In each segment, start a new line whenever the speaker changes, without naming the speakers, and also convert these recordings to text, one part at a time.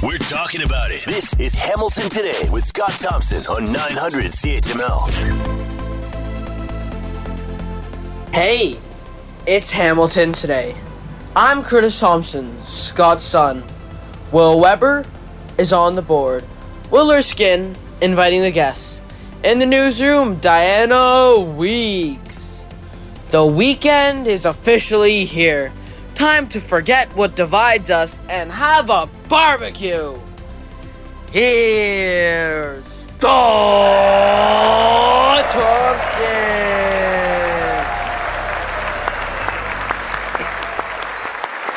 We're talking about it. This is Hamilton Today with Scott Thompson on 900 CHML.
Hey, it's Hamilton Today. I'm Curtis Thompson, Scott's son. Will Weber is on the board. Will Erskine inviting the guests. In the newsroom, Diana Weeks. The weekend is officially here. Time to forget what divides us and have a barbecue. Here's Scott Thompson.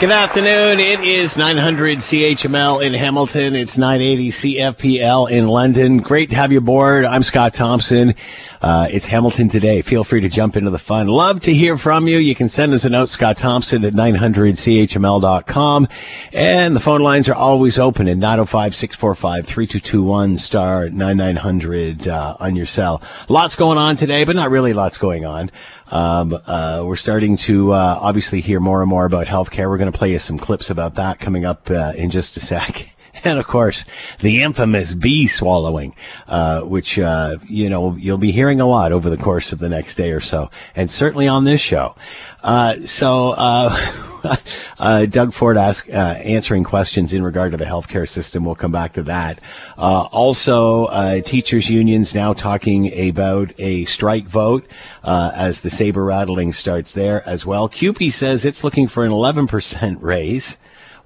Good afternoon. It is 900 CHML in Hamilton. It's 980 CFPL in London. Great to have you aboard. I'm Scott Thompson. Uh, it's Hamilton today. Feel free to jump into the fun. Love to hear from you. You can send us a note, Scott Thompson at 900CHML.com. And the phone lines are always open at 905-645-3221 star 9900 uh, on your cell. Lots going on today, but not really lots going on. Um, uh, we're starting to uh, obviously hear more and more about healthcare. We're going to play you some clips about that coming up uh, in just a sec. And of course, the infamous bee swallowing, uh, which uh, you know you'll be hearing a lot over the course of the next day or so, and certainly on this show. Uh, so. Uh, Doug Ford ask, uh, answering questions in regard to the healthcare system. We'll come back to that. Uh, also, teachers unions now talking about a strike vote as the saber rattling starts there as well. CUPE says it's looking for an 11% raise.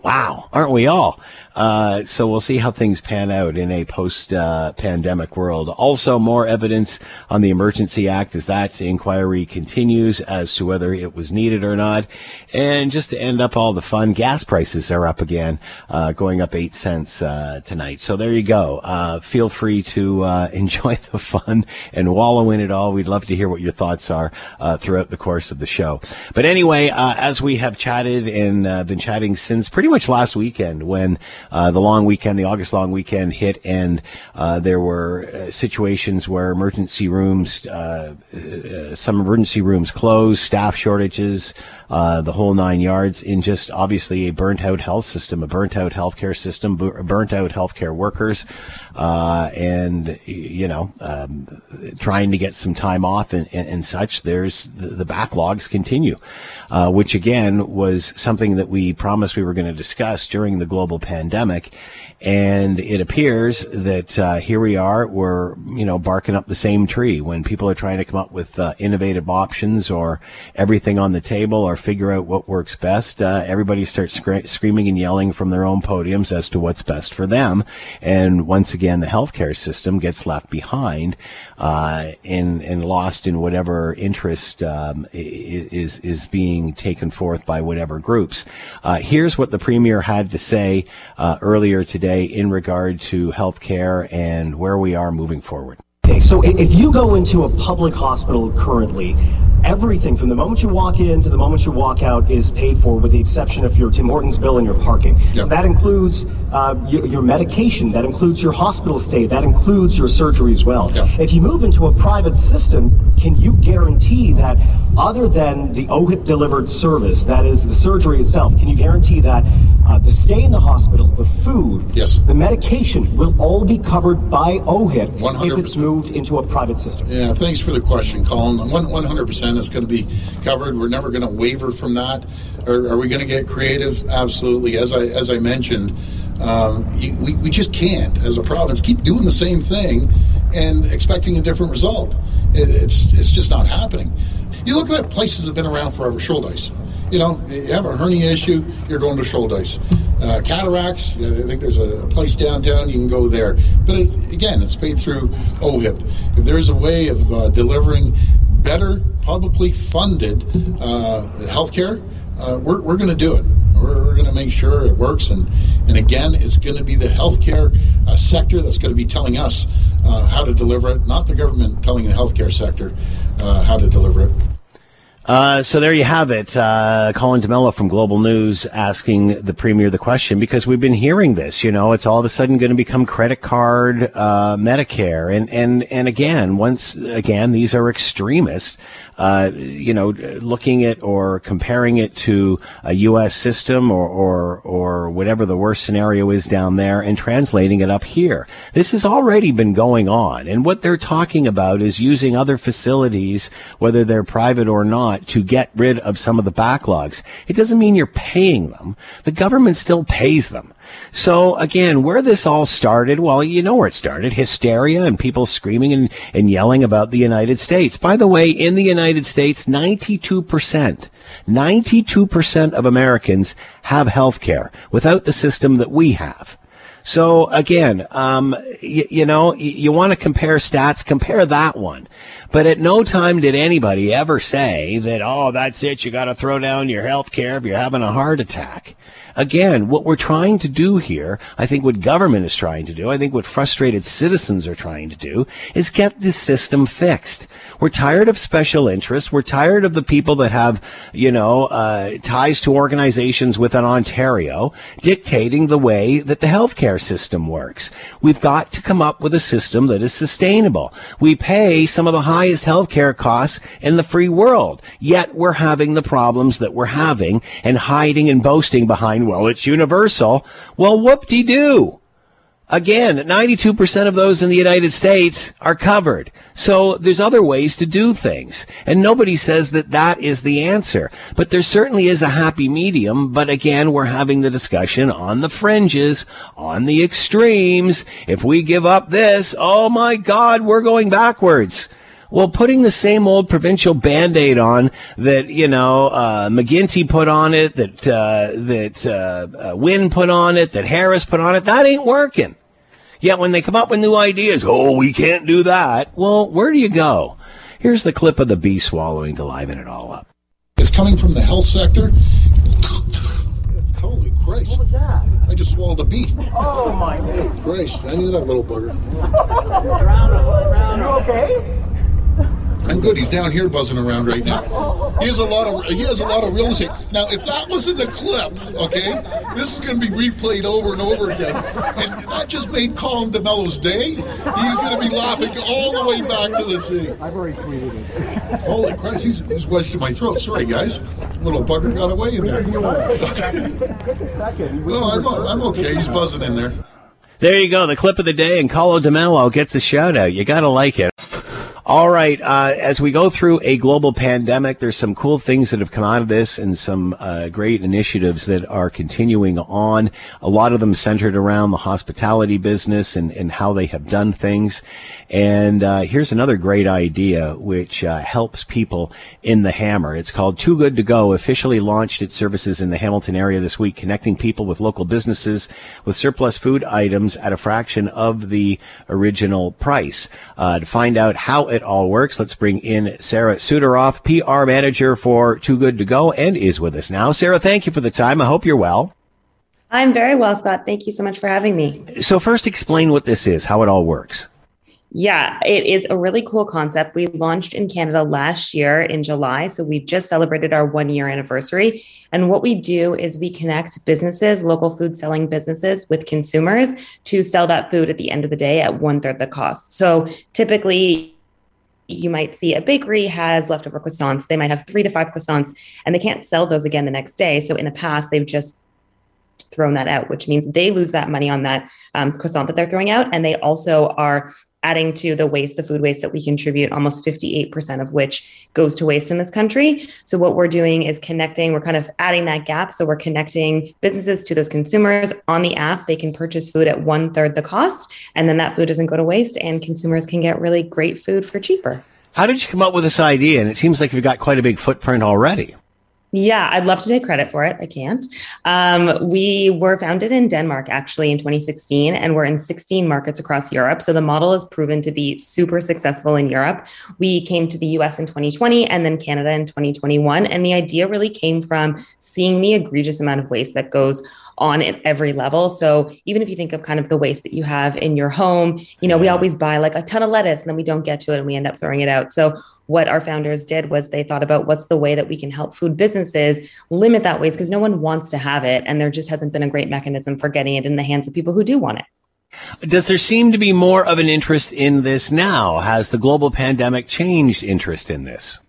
Wow, aren't we all? Uh, so we'll see how things pan out in a post uh, pandemic world. Also, more evidence on the Emergency Act as that inquiry continues as to whether it was needed or not. And just to end up all the fun, gas prices are up again, uh, going up eight cents uh, tonight. So there you go. Uh, feel free to uh, enjoy the fun and wallow in it all. We'd love to hear what your thoughts are throughout the course of the show. But anyway, as we have chatted and been chatting since pretty much last weekend when uh, the long weekend, the August long weekend hit, and uh, there were uh, situations where emergency rooms, uh, uh, some emergency rooms closed, staff shortages, uh, the whole nine yards in just obviously a burnt out health system, a burnt out healthcare system, burnt out healthcare workers, uh, and you know, um, trying to get some time off and, and, and such. There's the, the backlogs continue, uh, which again was something that we promised we were going to discuss during the global pandemic. And it appears that uh, here we are, we're, you know, barking up the same tree when people are trying to come up with uh, innovative options or everything on the table or figure out what works best. Uh, everybody starts scre- screaming and yelling from their own podiums as to what's best for them. And once again, the healthcare system gets left behind uh, and, and lost in whatever interest um, is, is being taken forth by whatever groups. Uh, here's what the premier had to say uh, earlier today in regard to healthcare and where we are moving forward?
Okay, so if you go into a public hospital currently, everything from the moment you walk in to the moment you walk out is paid for with the exception of your Tim Hortons bill and your parking. Yep. That includes uh, your, your, medication, that includes your hospital stay, that includes your surgery as well. Yep. If you move into a private system, can you guarantee that other than the OHIP delivered service, that is the surgery itself, can you guarantee that uh, the stay in the hospital, the food,
yes.
the medication will all be covered by OHIP
100%.
if it's moved into a private system?
Yeah, thanks for the question, Colin. 100% is going to be covered. We're never going to waver from that. Are, are we going to get creative? Absolutely. As I as I mentioned, um, we, we just can't, as a province, keep doing the same thing and expecting a different result. It, it's it's just not happening. You look at places that have been around forever, Shouldice. You know, you have a hernia issue, you're going to Shouldice. Uh, cataracts, I think there's a place downtown, you can go there. But again, it's paid through OHIP. If there's a way of uh, delivering better publicly funded uh, health care, uh, we're, we're going to do it. We're, we're going to make sure it works. And, and again, it's going to be the healthcare uh, sector that's going to be telling us uh, how to deliver it, not the government telling the healthcare sector uh, how to deliver it.
Uh, so there you have it. Uh, Colin D'Mello from Global News asking the premier the question because we've been hearing this. You know, it's all of a sudden going to become credit card uh, Medicare, and and and again, once again, these are extremists uh, you know, looking at or comparing it to a U.S. system or, or, or whatever the worst scenario is down there and translating it up here. This has already been going on. And what they're talking about is using other facilities, whether they're private or not, to get rid of some of the backlogs. It doesn't mean you're paying them. The government still pays them. So again, where this all started, well, you know where it started. Hysteria and people screaming and, and yelling about the United States. By the way, in the United States, 92%, 92% of Americans have health care without the system that we have. So again, um, y- you know, y- you want to compare stats, compare that one. But at no time did anybody ever say that, oh, that's it. You got to throw down your health care if you're having a heart attack. Again, what we're trying to do here, I think what government is trying to do, I think what frustrated citizens are trying to do, is get this system fixed. We're tired of special interests. We're tired of the people that have, you know, uh, ties to organizations within Ontario dictating the way that the healthcare system works. We've got to come up with a system that is sustainable. We pay some of the highest healthcare costs in the free world, yet we're having the problems that we're having and hiding and boasting behind well, it's universal. Well, whoop-de-doo. Again, 92% of those in the United States are covered. So there's other ways to do things. And nobody says that that is the answer. But there certainly is a happy medium. But again, we're having the discussion on the fringes, on the extremes. If we give up this, oh my God, we're going backwards. Well, putting the same old provincial band-aid on that, you know, uh, McGuinty put on it, that, uh, that, uh, uh, Wynne put on it, that Harris put on it, that ain't working. Yet when they come up with new ideas, oh, we can't do that. Well, where do you go? Here's the clip of the bee swallowing to liven it all up.
It's coming from the health sector. Holy Christ.
What was that?
I just swallowed a bee.
Oh my God.
Christ, I knew that little bugger.
You okay?
I'm good. He's down here buzzing around right now. He has a lot of he has a lot of real estate. Now, if that was in the clip, okay, this is going to be replayed over and over again, and that just made Colin D'Mello's day. He's going to be laughing all the way back to the city.
I've already tweeted it.
Holy Christ, he's, he's wedged in my throat. Sorry, guys. Little bugger got away in there.
Take a second. Take, take a second.
No, I'm, I'm okay. He's buzzing in there.
There you go. The clip of the day and Colin D'Mello gets a shout out. You got to like it. All right. Uh, as we go through a global pandemic, there's some cool things that have come out of this and some uh, great initiatives that are continuing on. A lot of them centered around the hospitality business and, and how they have done things. And uh, here's another great idea which uh, helps people in the Hammer. It's called Too Good to Go. Officially launched its services in the Hamilton area this week, connecting people with local businesses with surplus food items at a fraction of the original price. Uh, to find out how it all works, let's bring in Sarah Soteroff, PR manager for Too Good to Go, and is with us now. Sarah, thank you for the time. I hope you're well.
I'm very well, Scott. Thank you so much for having me.
So, first, explain what this is, how it all works.
Yeah, it is a really cool concept. We launched in Canada last year in July. So we've just celebrated our one year anniversary. And what we do is we connect businesses, local food selling businesses, with consumers to sell that food at the end of the day at one third the cost. So typically, you might see a bakery has leftover croissants. They might have three to five croissants and they can't sell those again the next day. So in the past, they've just thrown that out, which means they lose that money on that um, croissant that they're throwing out. And they also are adding to the waste, the food waste that we contribute, almost 58% of which goes to waste in this country. So, what we're doing is connecting, we're kind of adding that gap. So, we're connecting businesses to those consumers on the app. They can purchase food at one third the cost, and then that food doesn't go to waste, and consumers can get really great food for cheaper.
How did you come up with this idea? And it seems like you've got quite a big footprint already.
Yeah, I'd love to take credit for it. I can't. Um, we were founded in Denmark actually in 2016, and we're in 16 markets across Europe. So the model has proven to be super successful in Europe. We came to the US in 2020 and then Canada in 2021. And the idea really came from seeing the egregious amount of waste that goes on at every level. So even if you think of kind of the waste that you have in your home, you know, we always buy like a ton of lettuce and then we don't get to it and we end up throwing it out. So what our founders did was they thought about what's the way that we can help food businesses limit that waste because no one wants to have it and there just hasn't been a great mechanism for getting it in the hands of people who do want it.
Does there seem to be more of an interest in this now? Has the global pandemic changed interest in this?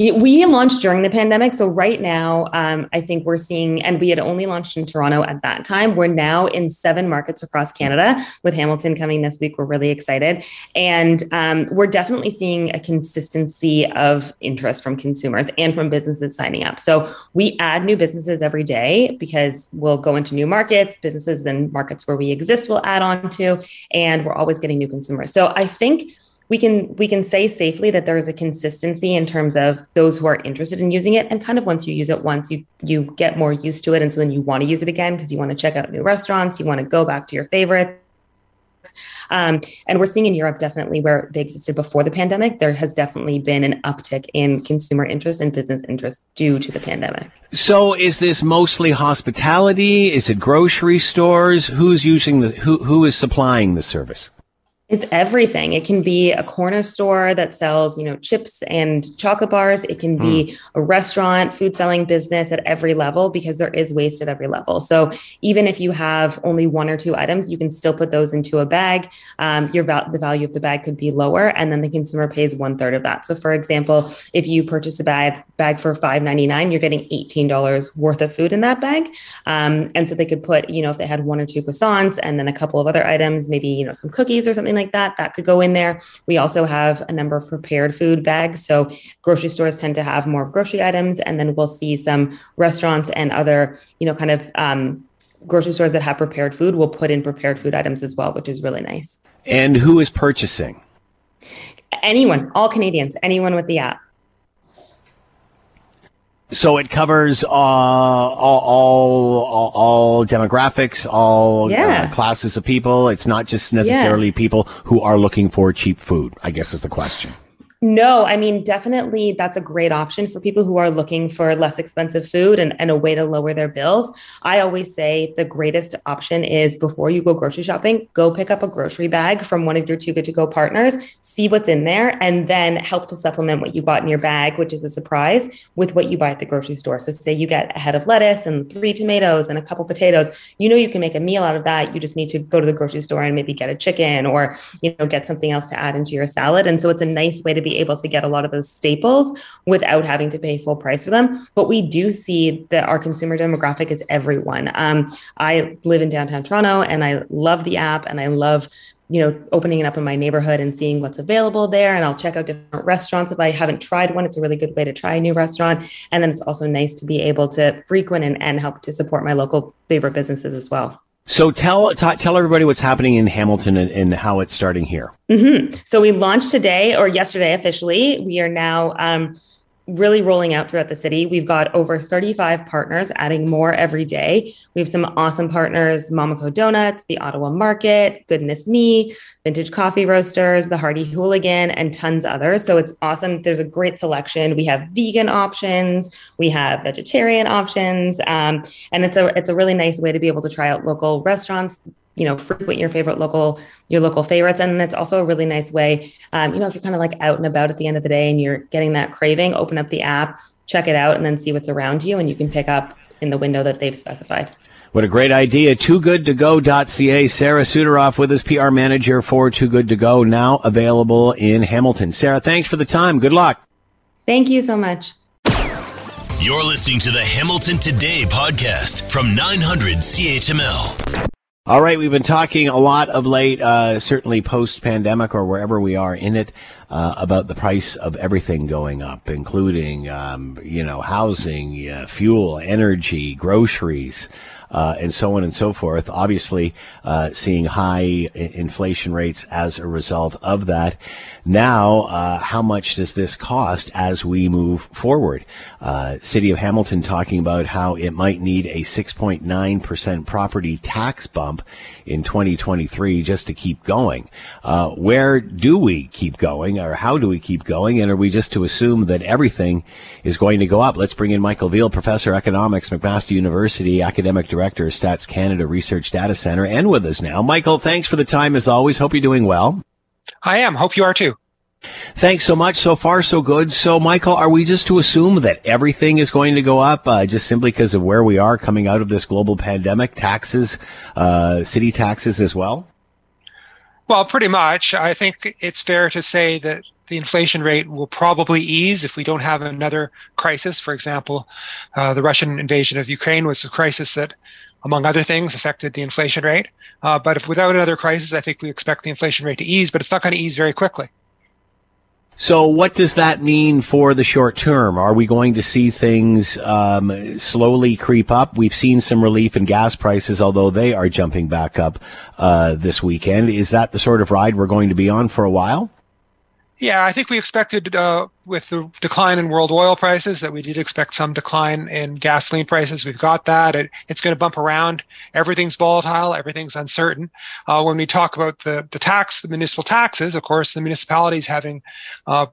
We launched during the pandemic. So, right now, um, I think we're seeing, and we had only launched in Toronto at that time. We're now in seven markets across Canada with Hamilton coming this week. We're really excited. And um, we're definitely seeing a consistency of interest from consumers and from businesses signing up. So, we add new businesses every day because we'll go into new markets, businesses and markets where we exist will add on to, and we're always getting new consumers. So, I think we can we can say safely that there is a consistency in terms of those who are interested in using it and kind of once you use it once you you get more used to it and so then you want to use it again because you want to check out new restaurants you want to go back to your favorites um, and we're seeing in Europe definitely where they existed before the pandemic, there has definitely been an uptick in consumer interest and business interest due to the pandemic.
So is this mostly hospitality? Is it grocery stores? Who's using the who who is supplying the service?
It's everything. It can be a corner store that sells, you know, chips and chocolate bars. It can be mm. a restaurant, food selling business at every level because there is waste at every level. So even if you have only one or two items, you can still put those into a bag. Um, your val- the value of the bag could be lower, and then the consumer pays one third of that. So, for example, if you purchase a bag bag for five ninety nine, you're getting eighteen dollars worth of food in that bag. Um, and so they could put, you know, if they had one or two croissants and then a couple of other items, maybe you know some cookies or something like that, that could go in there. We also have a number of prepared food bags. So grocery stores tend to have more grocery items. And then we'll see some restaurants and other, you know, kind of um, grocery stores that have prepared food will put in prepared food items as well, which is really nice.
And who is purchasing?
Anyone, all Canadians, anyone with the app.
So it covers uh, all, all, all, all demographics, all uh, yeah. uh, classes of people. It's not just necessarily yeah. people who are looking for cheap food. I guess is the question.
No, I mean, definitely that's a great option for people who are looking for less expensive food and, and a way to lower their bills. I always say the greatest option is before you go grocery shopping, go pick up a grocery bag from one of your Too Good To Go partners, see what's in there, and then help to supplement what you bought in your bag, which is a surprise, with what you buy at the grocery store. So, say you get a head of lettuce and three tomatoes and a couple potatoes, you know you can make a meal out of that. You just need to go to the grocery store and maybe get a chicken or, you know, get something else to add into your salad. And so it's a nice way to be able to get a lot of those staples without having to pay full price for them. But we do see that our consumer demographic is everyone. Um, I live in downtown Toronto and I love the app and I love you know, opening it up in my neighborhood and seeing what's available there. And I'll check out different restaurants if I haven't tried one. It's a really good way to try a new restaurant. And then it's also nice to be able to frequent and, and help to support my local favorite businesses as well.
So tell t- tell everybody what's happening in Hamilton and, and how it's starting here.
Mm-hmm. So we launched today or yesterday officially. We are now um, really rolling out throughout the city. We've got over 35 partners, adding more every day. We have some awesome partners Momaco Donuts, the Ottawa Market, Goodness Me, Vintage Coffee Roasters, the Hearty Hooligan, and tons others. So it's awesome. There's a great selection. We have vegan options, we have vegetarian options, um, and it's a it's a really nice way to be able to try out local restaurants you know frequent your favorite local your local favorites and it's also a really nice way um, you know if you're kind of like out and about at the end of the day and you're getting that craving open up the app check it out and then see what's around you and you can pick up in the window that they've specified
what a great idea. Too Good To Go.ca. Sarah Soteroff with us, PR manager for Too Good To Go, now available in Hamilton. Sarah, thanks for the time. Good luck.
Thank you so much.
You're listening to the Hamilton Today podcast from 900 CHML.
All right, we've been talking a lot of late, uh, certainly post pandemic or wherever we are in it, uh, about the price of everything going up, including, um, you know, housing, uh, fuel, energy, groceries. Uh, and so on and so forth. Obviously, uh, seeing high inflation rates as a result of that. Now, uh, how much does this cost as we move forward? Uh, City of Hamilton talking about how it might need a 6.9% property tax bump in 2023 just to keep going. Uh, where do we keep going, or how do we keep going? And are we just to assume that everything is going to go up? Let's bring in Michael Veall, Professor of Economics, McMaster University, Academic Director, Stats Canada Research Data Center, and with us now. Michael, thanks for the time as always. Hope you're doing well.
I am. Hope you are too.
Thanks so much. So far, so good. So, Michael, are we just to assume that everything is going to go up uh, just simply because of where we are coming out of this global pandemic? Taxes, uh, city taxes as well?
Well, pretty much. I think it's fair to say that the inflation rate will probably ease if we don't have another crisis. For example, uh, the Russian invasion of Ukraine was a crisis that, among other things, affected the inflation rate. Uh, but if without another crisis, I think we expect the inflation rate to ease, but it's not going to ease very quickly.
So, what does that mean for the short term? Are we going to see things um, slowly creep up? We've seen some relief in gas prices, although they are jumping back up uh, this weekend. Is that the sort of ride we're going to be on for a while?
Yeah, I think we expected uh, with the decline in world oil prices that we did expect some decline in gasoline prices. We've got that. It, it's going to bump around. Everything's volatile. Everything's uncertain. Uh, when we talk about the the tax, the municipal taxes, of course, the municipalities having uh,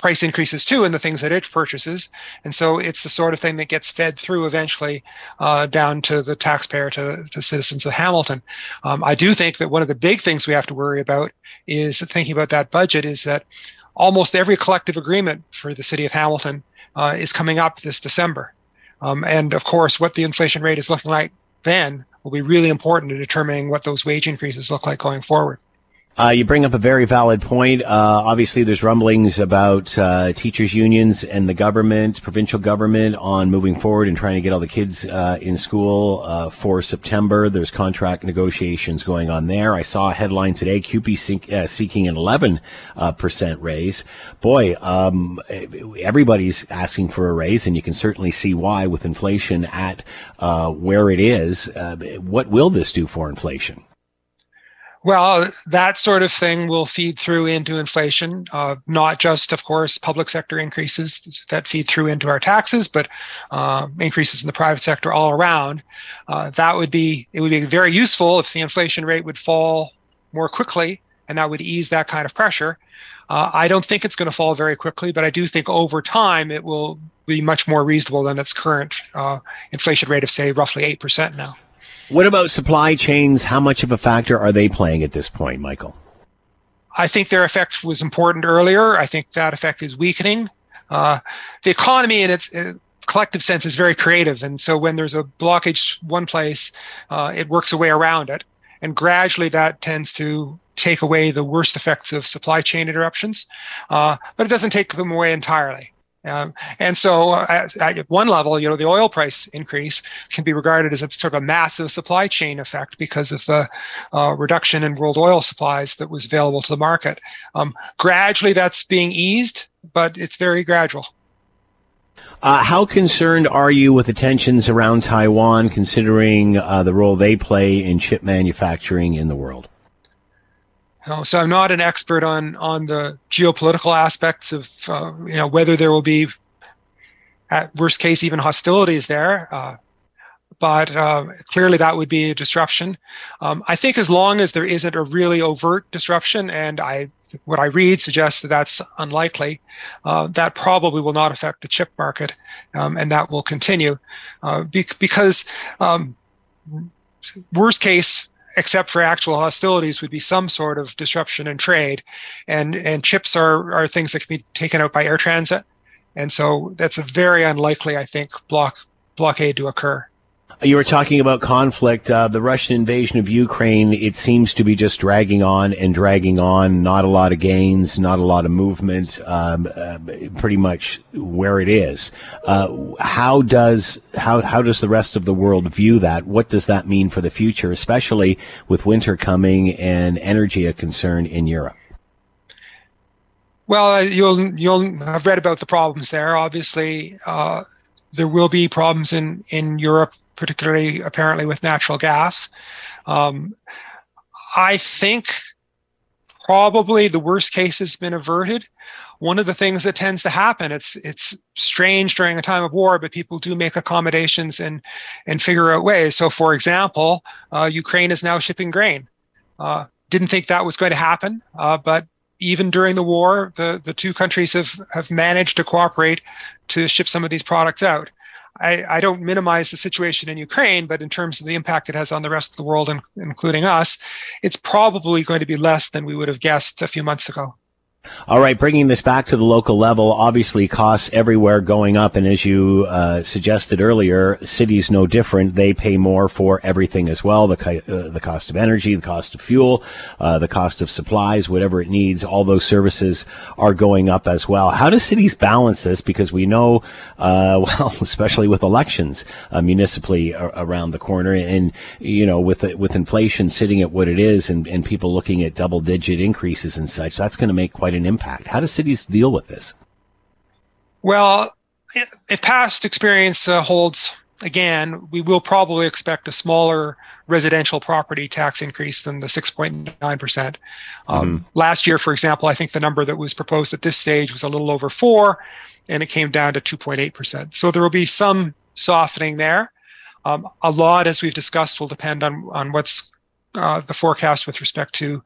price increases too in the things that it purchases. And so it's the sort of thing that gets fed through eventually uh, down to the taxpayer, to, to citizens of Hamilton. Um, I do think that one of the big things we have to worry about is thinking about that budget is that almost every collective agreement for the city of Hamilton uh, is coming up this December. Um, and of course, what the inflation rate is looking like then will be really important in determining what those wage increases look like going forward.
Uh, you bring up a very valid point. Uh, obviously, there's rumblings about uh, teachers' unions and the government, provincial government, on moving forward and trying to get all the kids uh, in school uh, for September. There's contract negotiations going on there. I saw a headline today: CUPE uh, seeking an 11 percent raise. Boy, um, everybody's asking for a raise, and you can certainly see why with inflation at where it is. what will this do for inflation?
Well, that sort of thing will feed through into inflation, uh, not just, of course, public sector increases that feed through into our taxes, but uh, increases in the private sector all around. Uh, that would be it would be very useful if the inflation rate would fall more quickly, and that would ease that kind of pressure. Uh, I don't think it's going to fall very quickly, but I do think over time it will be much more reasonable than its current uh, inflation rate of, say, roughly eight percent now.
What about supply chains? How much of a factor are they playing at this point, Michael?
I think their effect was important earlier. I think that effect is weakening. Uh, the economy in its uh, collective sense is very creative. And so when there's a blockage one place, uh, it works a way around it. And gradually that tends to take away the worst effects of supply chain interruptions. Uh, but it doesn't take them away entirely. Um, and so, uh, at, at, one level, you know, the oil price increase can be regarded as a sort of a massive supply chain effect because of the uh, reduction in world oil supplies that was available to the market. Um, gradually, that's being eased, but it's very gradual.
Uh, how concerned are you with the tensions around Taiwan, considering uh, the role they play in chip manufacturing in the world?
Know, so I'm not an expert on on the geopolitical aspects of uh, you know whether there will be, at worst case, even hostilities there. Uh, but uh, clearly, that would be a disruption. Um, I think as long as there isn't a really overt disruption, and I what I read suggests that that's unlikely, uh, that probably will not affect the chip market, um, and that will continue uh, be- because. Um, worst case except for actual hostilities, would be some sort of disruption in trade. And and chips are are things that can be taken out by air transit, and so that's a very unlikely, I think, block blockade to occur.
You were talking about conflict. Uh, the Russian invasion of Ukraine, it seems to be just dragging on and dragging on. Not a lot of gains, not a lot of movement, um, uh, pretty much where it is. Uh, how does how how does the rest of the world view that? What does that mean for the future, especially with winter coming and energy a concern in Europe?
Well, uh, you'll you'll have read about the problems there. Obviously, uh, there will be problems in in Europe particularly apparently with natural gas. Um, I think probably the worst case has been averted. One of the things that tends to happen, it's it's strange during a time of war, but people do make accommodations and and figure out ways. So, for example, uh, Ukraine is now shipping grain. Uh, didn't think that was going to happen, uh, but even during the war, the, the two countries have, have managed to cooperate to ship some of these products out. I, I don't minimize the situation in Ukraine, but in terms of the impact it has on the rest of the world, including us, it's probably going to be less than we would have guessed a few months ago.
All right, bringing this back to the local level, obviously costs everywhere going up, and as you uh, suggested earlier, cities no different. They pay more for everything as well: the uh, the cost of energy, the cost of fuel, uh, the cost of supplies, whatever it needs. All those services are going up as well. How do cities balance this? Because we know, uh, well, especially with elections uh, municipally around the corner, and you know, with with inflation sitting at what it is, and, and people looking at double digit increases and such, that's going to make quite quite an impact. How do cities deal with this?
Well, if past experience uh, holds again, we will probably expect a smaller residential property tax increase than the 6.9%. Um, mm-hmm. Last year, for example, I think the number that was proposed at this stage was a little over four, and it came down to 2.8%. So there will be some softening there. Um, a lot, as we've discussed, will depend on, on what's uh, the forecast with respect to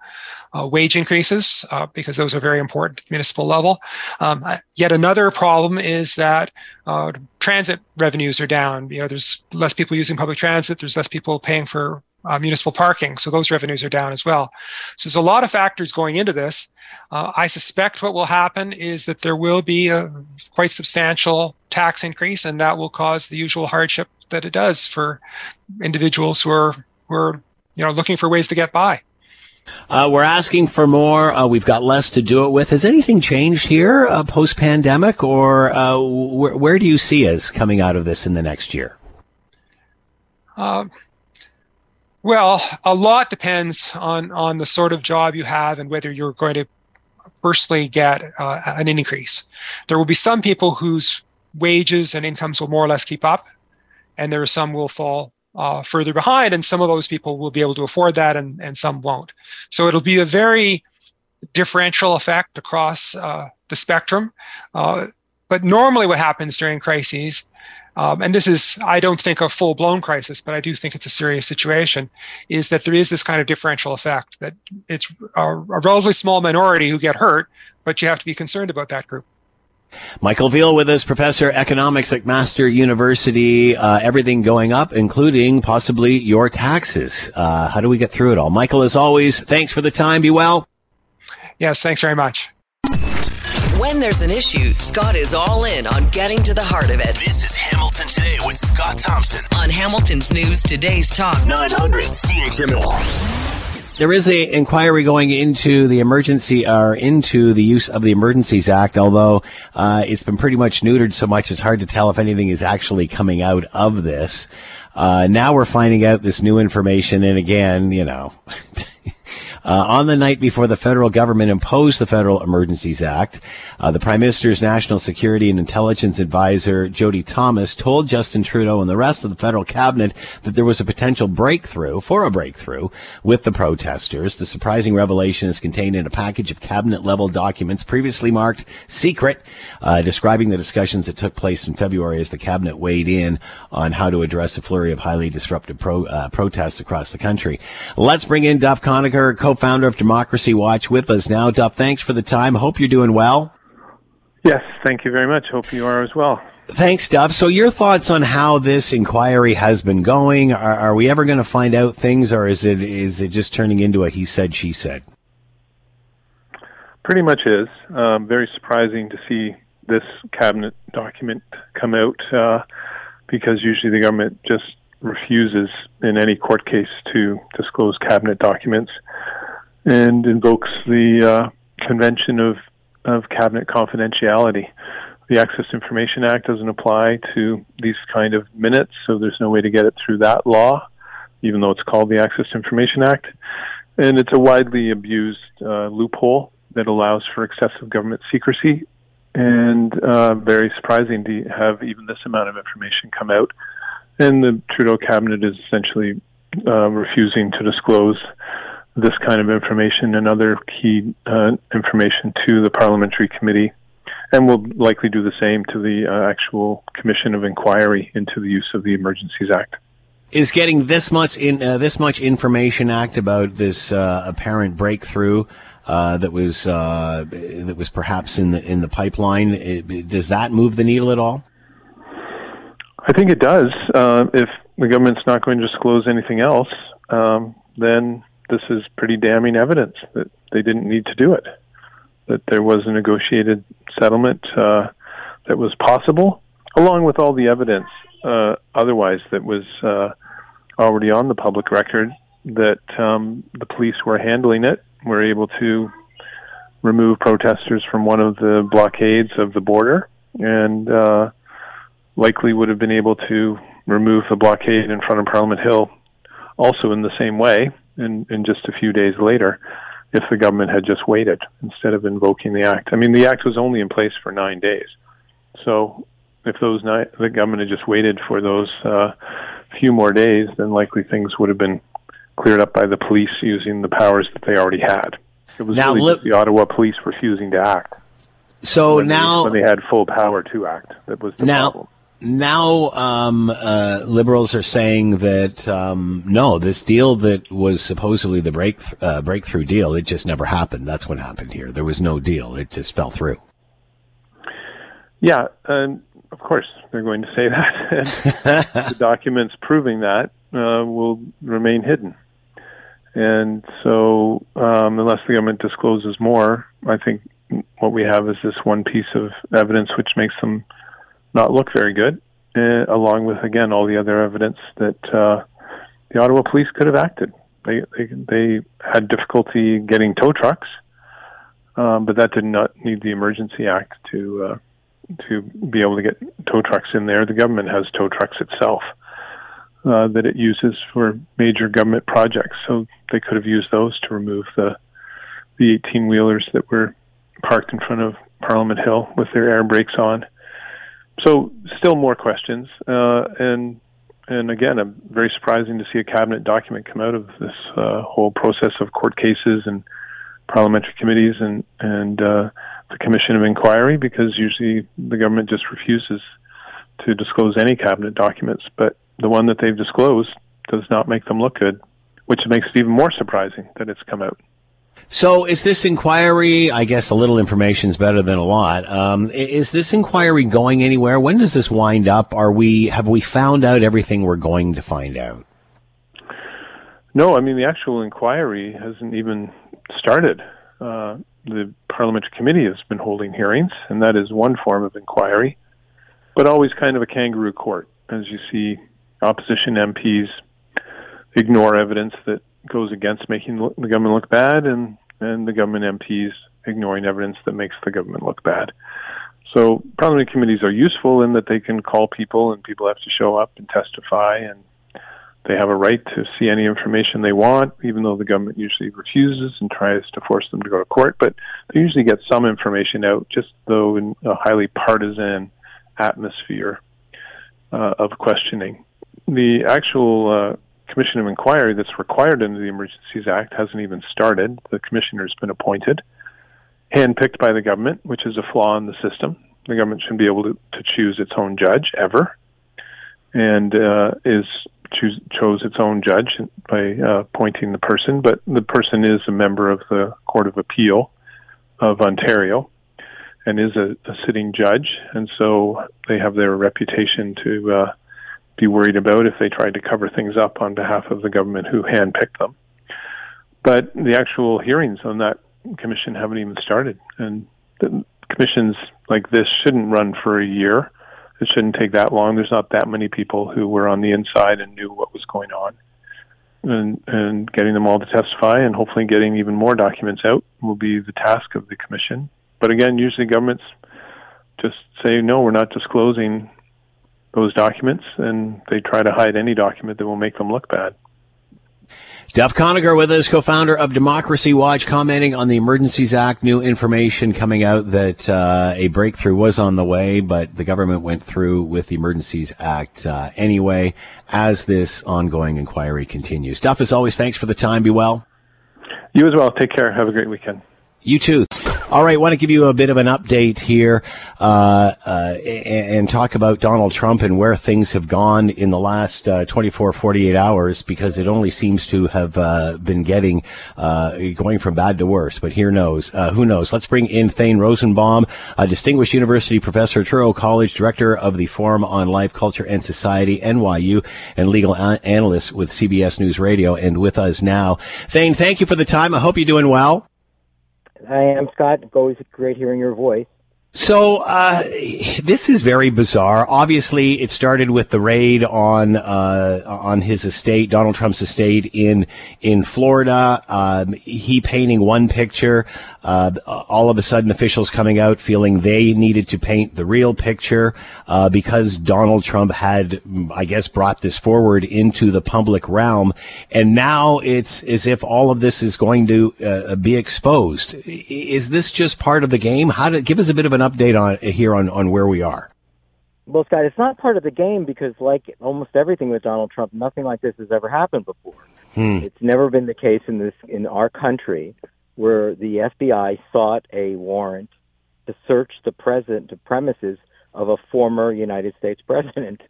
uh, wage increases uh, because those are very important at municipal level. Um, uh, yet another problem is that uh, transit revenues are down. You know, there's less people using public transit. There's less people paying for uh, municipal parking, so those revenues are down as well. So there's a lot of factors going into this. I suspect what will happen is that there will be a quite substantial tax increase, and that will cause the usual hardship that it does for individuals who are who are you know looking for ways to get by.
Uh, we're asking for more. Uh, we've got less to do it with. Has anything changed here uh, post pandemic, or uh, wh- where do you see us coming out of this in the next year?
Um, well, a lot depends on on the sort of job you have and whether you're going to personally get uh, an increase. There will be some people whose wages and incomes will more or less keep up, and there are some will fall uh, further behind, and some of those people will be able to afford that, and, and some won't. So it'll be a very differential effect across uh, the spectrum. Uh, but normally, what happens during crises, um, and this is, I don't think a full blown crisis, but I do think it's a serious situation, is that there is this kind of differential effect that it's a, a relatively small minority who get hurt, but you have to be concerned about that group.
Michael Veall with us, professor economics at McMaster University. Uh, everything going up, including possibly your taxes. Uh, how do we get through it all? Michael, as always, thanks for the time. Be well.
Yes, thanks very much.
When there's an issue, Scott is all in on getting to the heart of it. This is Hamilton Today with Scott Thompson on Hamilton's News Today's Talk 900 CHML
there is a inquiry going into the emergency or into the use of the Emergencies Act, although uh, it's been pretty much neutered so much it's hard to tell if anything is actually coming out of this. Uh, now we're finding out this new information, and again, you know. Uh, on the night before the federal government imposed the Federal Emergencies Act, uh, the Prime Minister's National Security and Intelligence Advisor, Jody Thomas, told Justin Trudeau and the rest of the federal cabinet that there was a potential breakthrough, for a breakthrough, with the protesters. The surprising revelation is contained in a package of cabinet level documents previously marked secret, uh, describing the discussions that took place in February as the cabinet weighed in on how to address a flurry of highly disruptive pro, uh, protests across the country. Let's bring in Duff Conacher, co co-founder of Democracy Watch, with us now. Duff, thanks for the time. Hope you're doing well.
Yes, thank you very much. Hope you are as well.
Thanks, Duff. So, your thoughts on how this inquiry has been going? Are, are we ever going to find out things, or is it is it just turning into a he said, she said?
Pretty much is. Um, very surprising to see this cabinet document come out uh, because usually the government just refuses in any court case to disclose cabinet documents and invokes the uh, Convention of, of Cabinet Confidentiality. The Access Information Act doesn't apply to these kind of minutes, so there's no way to get it through that law, even though it's called the Access Information Act. And it's a widely abused uh, loophole that allows for excessive government secrecy, and uh, very surprising to have even this amount of information come out And the Trudeau cabinet is essentially uh, refusing to disclose this kind of information and other key uh, information to the parliamentary committee, and we'll likely do the same to the uh, actual commission of inquiry into the use of the Emergencies Act.
Is getting this much in uh, this much information act about this uh, apparent breakthrough uh, that was uh, that was perhaps in the in the pipeline? It, does that move the needle at all?
I think it does. if the government's not going to disclose anything else, um, then this is pretty damning evidence that they didn't need to do it, that there was a negotiated settlement uh, that was possible, along with all the evidence uh, otherwise that was uh, already on the public record that um, the police were handling it, were able to remove protesters from one of the blockades of the border, and uh, likely would have been able to remove the blockade in front of Parliament Hill also in the same way in, in just a few days later if the government had just waited instead of invoking the act. I mean, the act was only in place for nine days. So if those nine, the government had just waited for those uh, few more days, then likely things would have been cleared up by the police using the powers that they already had. It was now, really li- the Ottawa police refusing to act.
So when now,
they, when they had full power to act, that was the
now,
problem
now um, uh, liberals are saying that um, no, this deal that was supposedly the break uh, breakthrough deal, it just never happened. That's what happened here. There was no deal; it just fell through.
Yeah, and of course they're going to say that. the documents proving that uh, will remain hidden, and so um, unless the government discloses more, I think what we have is this one piece of evidence which makes them not look very good, uh, along with again all the other evidence that uh, the Ottawa police could have acted. They they, they had difficulty getting tow trucks, um, but that did not need the Emergency Act to uh, to be able to get tow trucks in there. The government has tow trucks itself. Uh, that it uses for major government projects. So they could have used those to remove the the 18 wheelers that were parked in front of Parliament Hill with their air brakes on so still more questions, uh, and and again, very surprising to see a cabinet document come out of this uh, whole process of court cases and parliamentary committees and and uh, the commission of inquiry, because usually the government just refuses to disclose any cabinet documents. But the one that they've disclosed does not make them look good, which makes it even more surprising that it's come out.
So, is this inquiry? I guess a little information is better than a lot. Um, is this inquiry going anywhere? When does this wind up? Are we have we found out everything we're going to find out?
No, I mean the actual inquiry hasn't even started. Uh, the parliamentary committee has been holding hearings, and that is one form of inquiry, but always kind of a kangaroo court, as you see opposition MPs ignore evidence that goes against making the government look bad, and and the government MPs ignoring evidence that makes the government look bad. So parliamentary committees are useful in that they can call people, and people have to show up and testify, and they have a right to see any information they want, even though the government usually refuses and tries to force them to go to court. But they usually get some information out, just though in a highly partisan atmosphere uh, of questioning. The actual uh, commission of inquiry that's required under the Emergencies Act hasn't even started. The commissioner's been appointed, handpicked by the government, which is a flaw in the system. The government shouldn't be able to, to choose its own judge ever, and uh, is choose, chose its own judge by uh, appointing the person. But the person is a member of the Court of Appeal of Ontario and is a, a sitting judge, and so they have their reputation to uh, be worried about if they tried to cover things up on behalf of the government who handpicked them. But the actual hearings on that commission haven't even started, and the commissions like this shouldn't run for a year. It shouldn't take that long. There's not that many people who were on the inside and knew what was going on. And, and getting them all to testify and hopefully getting even more documents out will be the task of the commission. But again, usually governments just say, no, we're not disclosing those documents, and they try to hide any document that will make them look bad.
Duff Conacher with us, co-founder of Democracy Watch, commenting on the Emergencies Act. New information coming out that uh, a breakthrough was on the way, but the government went through with the Emergencies Act uh, anyway. As this ongoing inquiry continues, Duff, as always, thanks for the time. Be well.
You as well. Take care. Have a great weekend.
You too. All right, want to give you a bit of an update here uh, uh, and, talk about Donald Trump and where things have gone in the last uh, 24, 48 hours because it only seems to have uh, been getting uh, going from bad to worse. But here knows, uh, who knows? Let's bring in Thane Rosenbaum, a distinguished university professor, at Touro College, director of the Forum on Life, Culture, and Society, NYU, and legal a- analyst with CBS News Radio, and with us now. Thane, thank you for the time. I hope you're doing well.
I am Scott. Always great hearing your voice.
So uh, this is very bizarre. Obviously, it started with the raid on uh, on his estate, Donald Trump's estate in in Florida. Um, he painting one picture. Uh, all of a sudden, officials coming out feeling they needed to paint the real picture uh, because Donald Trump had, I guess, brought this forward into the public realm. And now it's as if all of this is going to uh, be exposed. Is this just part of the game? How to give us a bit of an update on here on, on where we are?
Well, Scott, it's not part of the game because, like almost everything with Donald Trump, nothing like this has ever happened before. Hmm. It's never been the case in this in our country where the FBI sought a warrant to search the present the premises of a former United States president.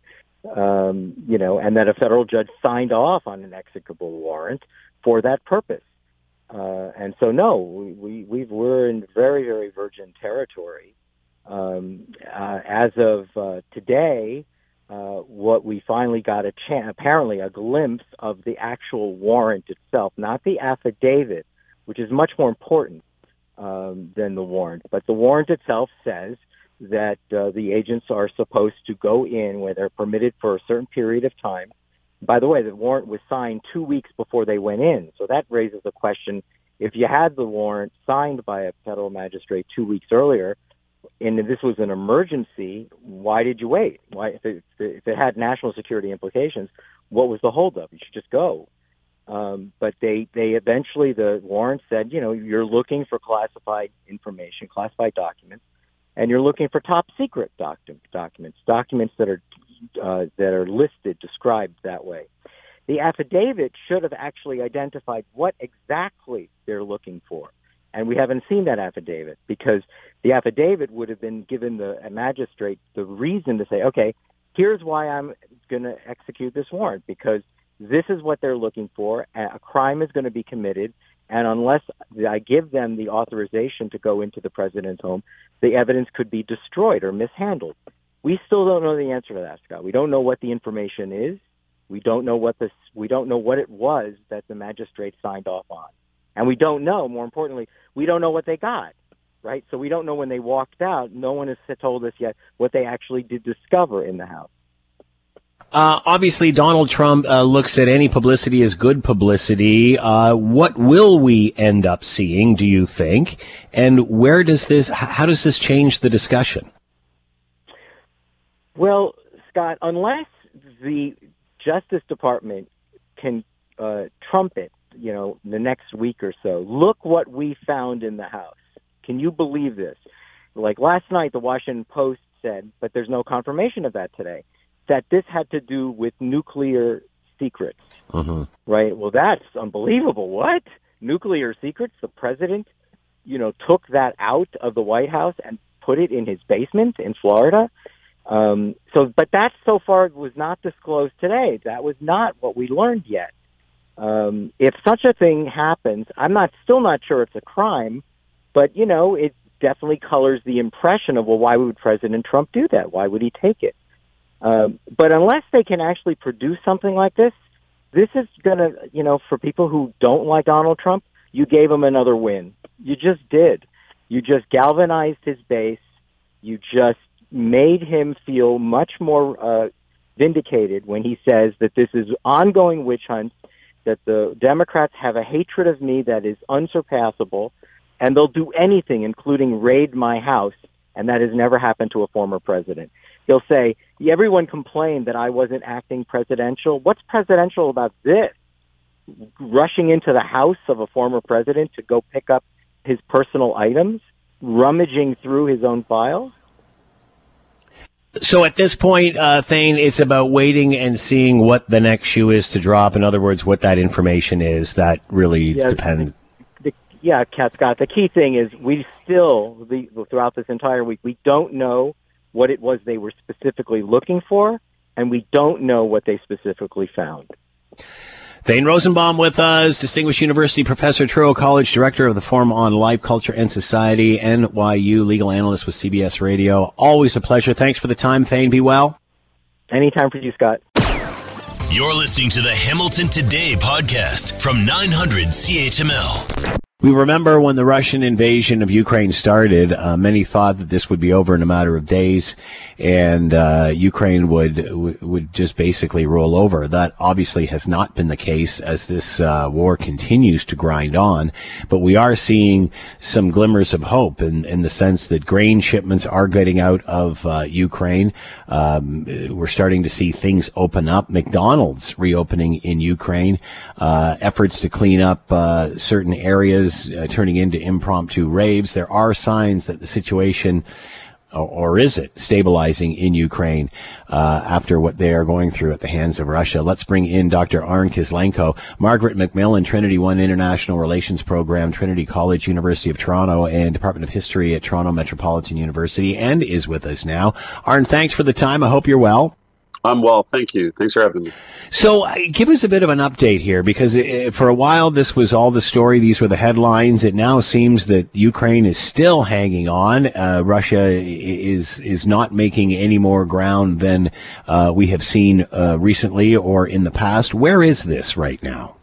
Um, you know, and that a federal judge signed off on an executable warrant for that purpose. Uh, and so, no, we, we we're in very very virgin territory. Um, uh, as of uh, today, uh, what we finally got a chance, apparently a glimpse of the actual warrant itself, not the affidavit, which is much more important um, than the warrant. But the warrant itself says that uh, the agents are supposed to go in where they're permitted for a certain period of time. By the way, the warrant was signed two weeks before they went in, so that raises the question: if you had the warrant signed by a federal magistrate two weeks earlier, and this was an emergency, why did you wait? Why, if it, if it had national security implications, what was the holdup? You should just go. Um, but they they eventually the warrant said, you know, you're looking for classified information, classified documents, and you're looking for top secret doc- documents, documents that are uh, that are listed, described that way. The affidavit should have actually identified what exactly they're looking for, and we haven't seen that affidavit because the affidavit would have been given the magistrate the reason to say, okay, here's why I'm going to execute this warrant because this is what they're looking for. A crime is going to be committed. And unless I give them the authorization to go into the president's home, the evidence could be destroyed or mishandled. We still don't know the answer to that, Scott. We don't know what the information is. We don't know what this. We don't know what it was that the magistrate signed off on, and we don't know. More importantly, we don't know what they got. Right. So we don't know when they walked out. No one has told us yet what they actually did discover in the house.
Uh, obviously, Donald Trump uh, looks at any publicity as good publicity. Uh, what will we end up seeing, do you think? And where does this, how does this change the discussion?
Well, Scott, unless the Justice Department can uh, trumpet, you know, the next week or so, look what we found in the House. Can you believe this? Like last night, the Washington Post said, but there's no confirmation of that today that this had to do with nuclear secrets. Uh-huh. Right? Well, that's unbelievable. What? Nuclear secrets? The president, you know, took that out of the White House and put it in his basement in Florida. Um, so, but that so far was not disclosed today. That was not what we learned yet. Um, if such a thing happens, I'm not still not sure it's a crime, but you know, it definitely colors the impression of well, why would President Trump do that? Why would he take it? Um, but unless they can actually produce something like this, this is to, you know, for people who don't like Donald Trump, you gave him another win. You just did. You just galvanized his base. You just made him feel much more uh, vindicated when he says that this is ongoing witch hunt, that the Democrats have a hatred of me that is unsurpassable, and they'll do anything, including raid my house, and that has never happened to a former president he'll say, everyone complained that I wasn't acting presidential. What's presidential about this? rushing into the house of a former president to go pick up his personal items, rummaging through his own files.
So at this point, uh, Thane, it's about waiting and seeing what the next shoe is to drop. In other words, what that information is. That really depends.
The, the, yeah, Cat Scott. The key thing is we still, the, throughout this entire week, we don't know what it was they were specifically looking for, and we don't know what they specifically found.
Thane Rosenbaum with us, Distinguished University Professor, Touro College Director of the Forum on Life, Culture, and Society, NYU legal analyst with CBS Radio. Always a pleasure. Thanks for the time, Thane. Be well.
Anytime for you, Scott.
You're listening to the Hamilton Today podcast from 900 CHML.
We remember when the Russian invasion of Ukraine started, uh, many thought that this would be over in a matter of days and uh, Ukraine would would just basically roll over. That obviously has not been the case as this uh, war continues to grind on. But we are seeing some glimmers of hope in, in the sense that grain shipments are getting out of uh, Ukraine. Um, we're starting to see things open up. McDonald's reopening in Ukraine. Uh, efforts to clean up uh, certain areas uh, turning into impromptu raves. There are signs that the situation or is it stabilizing in Ukraine uh, after what they are going through at the hands of Russia? Let's bring in Dr. Arne Kislenko, Margaret MacMillan, Trinity One International Relations Program, Trinity College, University of Toronto, and Department of History at Toronto Metropolitan University, and is with us now. Arne, thanks for the time. I hope you're well.
I'm well, thank you. Thanks for having me.
So, uh, give us a bit of an update here, because uh, for a while this was all the story. These were the headlines. It now seems that Ukraine is still hanging on. Uh, Russia is is not making any more ground than uh, we have seen uh, recently or in the past. Where is this right now?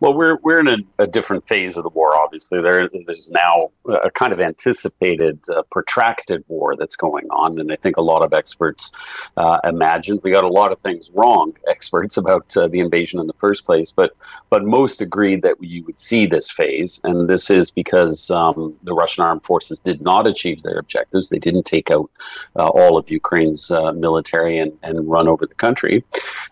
Well, we're we're in a, a, different phase of the war. Obviously, there there's now a kind of anticipated uh, protracted war that's going on, and I think a lot of experts uh, imagined we got a lot of things wrong. Experts about uh, the invasion in the first place, but but most agreed that you would see this phase, and this is because um, the Russian armed forces did not achieve their objectives. They didn't take out uh, all of Ukraine's uh, military and, and run over the country.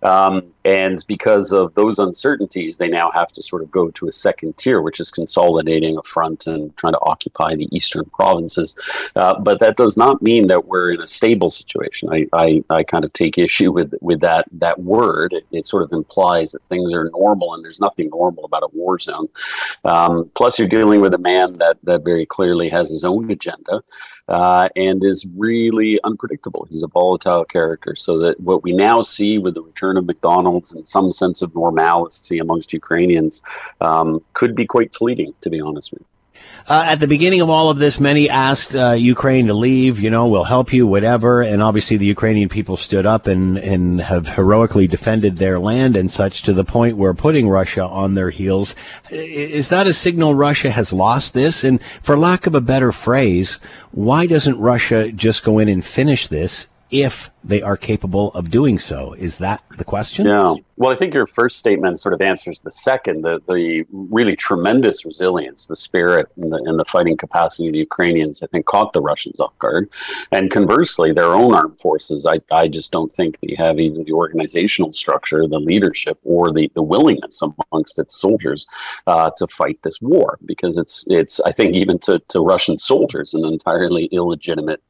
Um, and because of those uncertainties, they now have to sort of go to a second tier, which is consolidating a front and trying to occupy the eastern provinces. Uh, but that does not mean that we're in a stable situation. I, I, I kind of take issue with, with that, that word. It, it, sort of implies that things are normal, and there's nothing normal about a war zone. Um, plus, you're dealing with a man that, that very clearly has his own agenda uh, and is really unpredictable. He's a volatile character. So that what we now see with the return of McDonald's and some sense of normalcy amongst Ukrainians um, could be quite fleeting, to be honest with you.
Uh, at the beginning of all of this, many asked uh, Ukraine to leave. You know, we'll help you, whatever. And obviously, the Ukrainian people stood up and and have heroically defended their land and such to the point where putting Russia on their heels. Is that a signal Russia has lost this? And for lack of a better phrase, why doesn't Russia just go in and finish this if they are capable of doing so. Is that the question?
Yeah. Well, I think your first statement sort of answers the second. The, the really tremendous resilience, the spirit, and the, and the fighting capacity of the Ukrainians, I think, caught the Russians off guard. And conversely, their own armed forces, I, I just don't think they have even the organizational structure, the leadership, or the, the willingness amongst its soldiers uh, to fight this war. Because it's, it's I think, even to, to Russian soldiers, an entirely illegitimate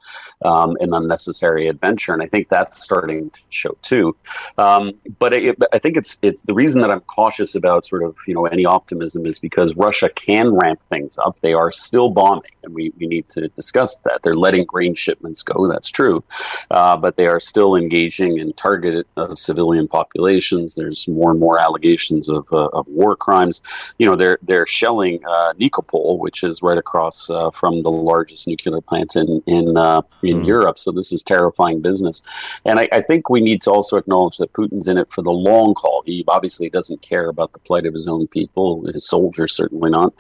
um, and unnecessary adventure. And I think that's starting to show too. Um, but I think it's it's the reason that I'm cautious about sort of you know any optimism is because Russia can ramp things up. They are still bombing, and we, we need to discuss that. They're letting grain shipments go. That's true, uh, but they are still engaging in targeted uh, civilian populations. There's more and more allegations of, uh, of war crimes. You know, they're they're shelling uh, Nikopol, which is right across uh, from the largest nuclear plant in in uh, in mm. Europe. So this is terrifying business. And I, I, think we need to also acknowledge that Putin's in it for the long haul. He obviously doesn't care about the plight of his own people, his soldiers certainly not.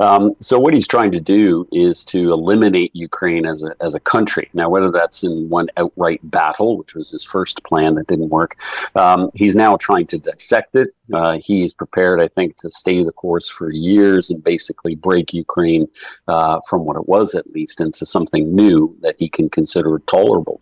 Um, so what he's trying to do is to eliminate Ukraine as a, as a country. Now, whether that's in one outright battle, which was his first plan that didn't work, um, he's now trying to dissect it. Uh, he's prepared, I think, to stay the course for years and basically break Ukraine uh, from what it was, at least, into something new that he can consider tolerable.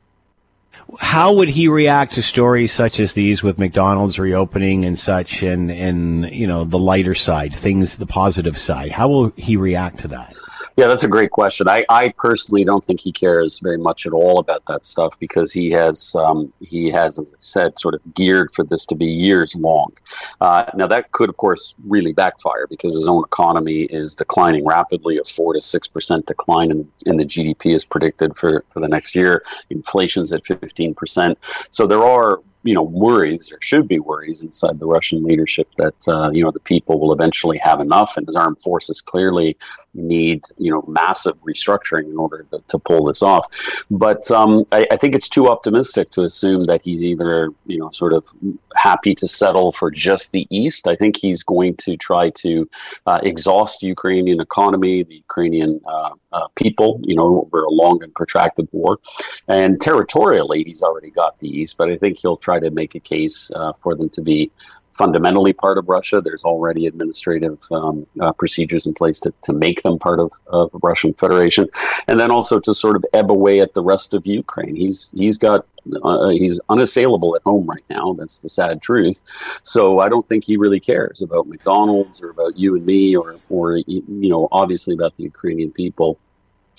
how would he react to stories such as these with McDonald's reopening and such, and and you know the lighter side, things, the positive side? How will he react to that?
Yeah, that's a great question. I, I personally don't think he cares very much at all about that stuff because he has um, he has, as I said, sort of geared for this to be years long. Uh, now that could, of course, really backfire because his own economy is declining rapidly. A four to six percent decline in, in the GDP is predicted for, for the next year. Inflation's at fifteen percent. So there are you know worries or should be worries inside the Russian leadership that uh, you know the people will eventually have enough, and his armed forces clearly need you know massive restructuring in order to, to pull this off. But um, I, I, think it's too optimistic to assume that he's either you know sort of happy to settle for just the east. I think he's going to try to uh, exhaust Ukrainian economy, the Ukrainian uh, uh, people, you know, over a long and protracted war, and territorially he's already got the east. But I think he'll try to make a case uh, for them to be fundamentally part of Russia. There's already administrative um, uh, procedures in place to, to make them part of, of Russian Federation, and then also to sort of ebb away at the rest of Ukraine. He's he's got uh, he's unassailable at home right now. That's the sad truth. So I don't think he really cares about McDonald's or about you and me or or you know obviously about the Ukrainian people.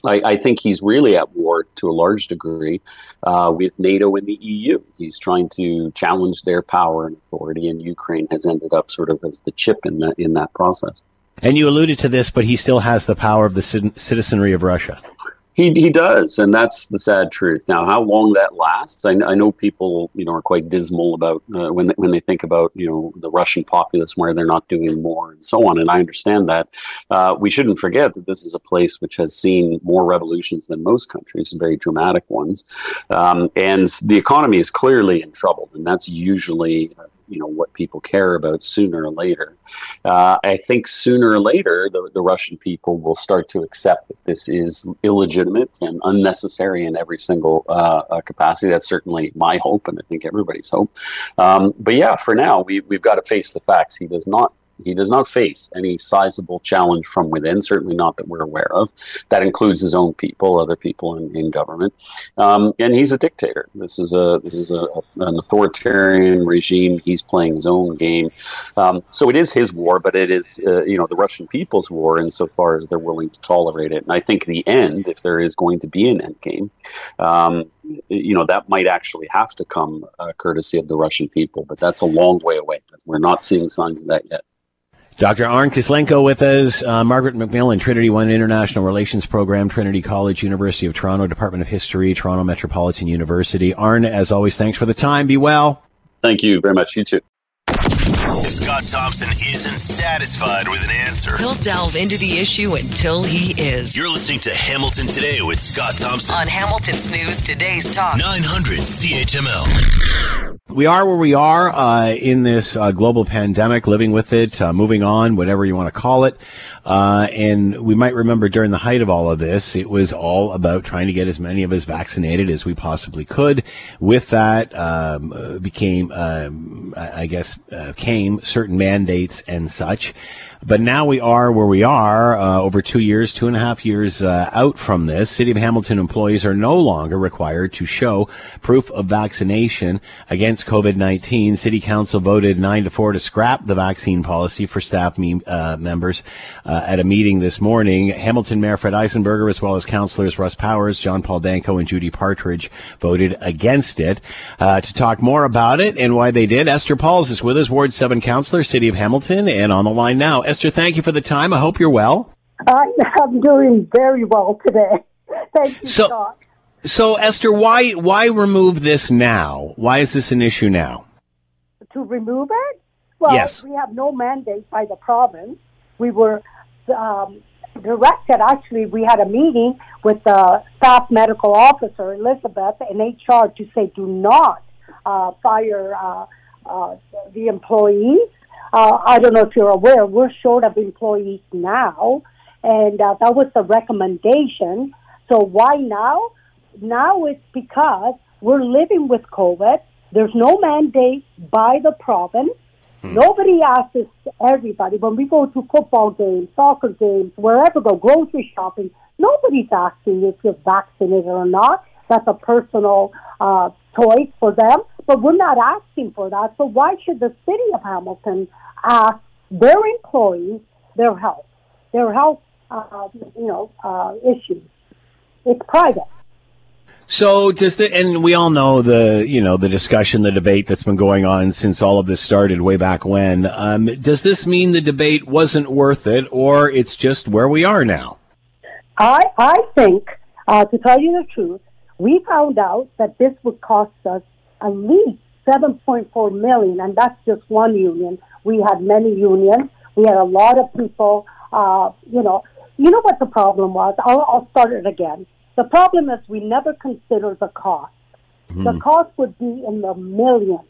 I, I, think he's really at war to a large degree uh, with NATO and the EU. He's trying to challenge their power and authority, and Ukraine has ended up sort of as the chip in that in that process.
And you alluded to this, but he still has the power of the citizenry of Russia.
He, he does, and that's the sad truth. Now, how long that lasts, I, I know people, you know, are quite dismal about uh, when they, when they think about, you know, the Russian populace where they're not doing more and so on. And I understand that. Uh, we shouldn't forget that this is a place which has seen more revolutions than most countries, very dramatic ones, um, and the economy is clearly in trouble, and that's usually uh, you know what people care about sooner or later. Uh, I think sooner or later the, the Russian people will start to accept that this is illegitimate and unnecessary in every single uh, uh, capacity. That's certainly my hope, and I think everybody's hope. Um, but yeah, for now we we've got to face the facts. He does not he does not face any sizable challenge from within, certainly not that we're aware of. That includes his own people, other people in, in government, um, and he's a dictator. This is a this is a, an authoritarian regime. He's playing his own game. Um, so it is his war, but it is uh, you know the Russian people's war insofar as they're willing to tolerate it. And I think the end, if there is going to be an end game, um, you know that might actually have to come uh, courtesy of the Russian people, but that's a long way away. We're not seeing signs of that yet.
Dr. Arn Kislenko with us, uh, Margaret MacMillan, Trinity One International Relations Program, Trinity College, University of Toronto, Department of History, Toronto Metropolitan University. Arn, as always, thanks for the time. Be well.
Thank you very much. You too.
If Scott Thompson isn't satisfied with an answer, he'll delve into the issue until he is. You're listening to Hamilton Today with Scott Thompson on Hamilton's News Today's Talk 900 CHML.
We are where we are uh, in this uh, global pandemic, living with it, uh, moving on, whatever you want to call it. Uh, and we might remember during the height of all of this, it was all about trying to get as many of us vaccinated as we possibly could. With that, um, uh, became, um, I guess, uh, came certain mandates and such. But now we are where we are uh, over two years, two and a half years uh, out from this. City of Hamilton employees are no longer required to show proof of vaccination against COVID-19. City Council voted nine to four to scrap the vaccine policy for staff me- uh, members uh, at a meeting this morning. Hamilton Mayor Fred Eisenberger, as well as councillors Russ Powers, John Paul Danko, and Judy Partridge voted against it. Uh, to talk more about it and why they did, Esther Pauls is with us, Ward 7 councillor, City of Hamilton, and on the line now. Esther, thank you for the time. I hope you're well.
I'm doing very well today. Thank you, so, Scott.
So, Esther, why why remove this now? Why is this an issue now?
To remove it? Well,
yes.
we have no mandate by the province. We were um, directed. Actually, we had a meeting with the staff medical officer Elizabeth in HR to say, do not uh, fire uh, uh, the employees uh, I don't know if you're aware, we're short of employees now, and uh, that was the recommendation. So why now? Now it's because we're living with COVID. There's no mandate by the province. Hmm. Nobody asks everybody when we go to football games, soccer games, wherever go, grocery shopping. Nobody's asking if you're vaccinated or not. That's a personal uh, choice for them, but we're not asking for that. So why should the city of Hamilton ask their employees their health, their health, uh, you know, uh, issues? It's private.
So does the and we all know the you know the discussion, the debate that's been going on since all of this started way back when. Um, does this mean the debate wasn't worth it, or it's just where we are now?
I I think, uh, to tell you the truth, we found out that this would cost us at least 7.4 million, and that's just one union. We had many unions. We had a lot of people. Uh, you know, you know what the problem was. I'll, I'll start it again. The problem is we never consider the cost. Mm-hmm. The cost would be in the millions,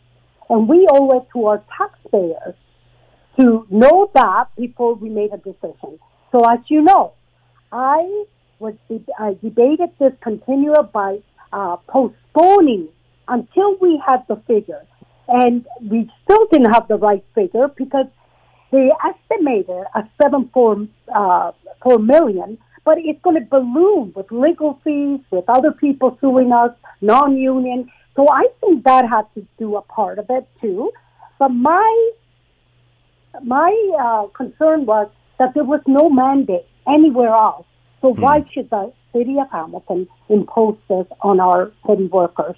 and we owe it to our taxpayers to know that before we made a decision. So, as you know, I was I debated this continuum by uh, postponing until we had the figure, and we still didn't have the right figure because they estimated a seven four uh, four million but it's going to balloon with legal fees, with other people suing us, non-union. So I think that had to do a part of it too. But my my uh, concern was that there was no mandate anywhere else. So hmm. why should the city of Hamilton impose this on our city workers?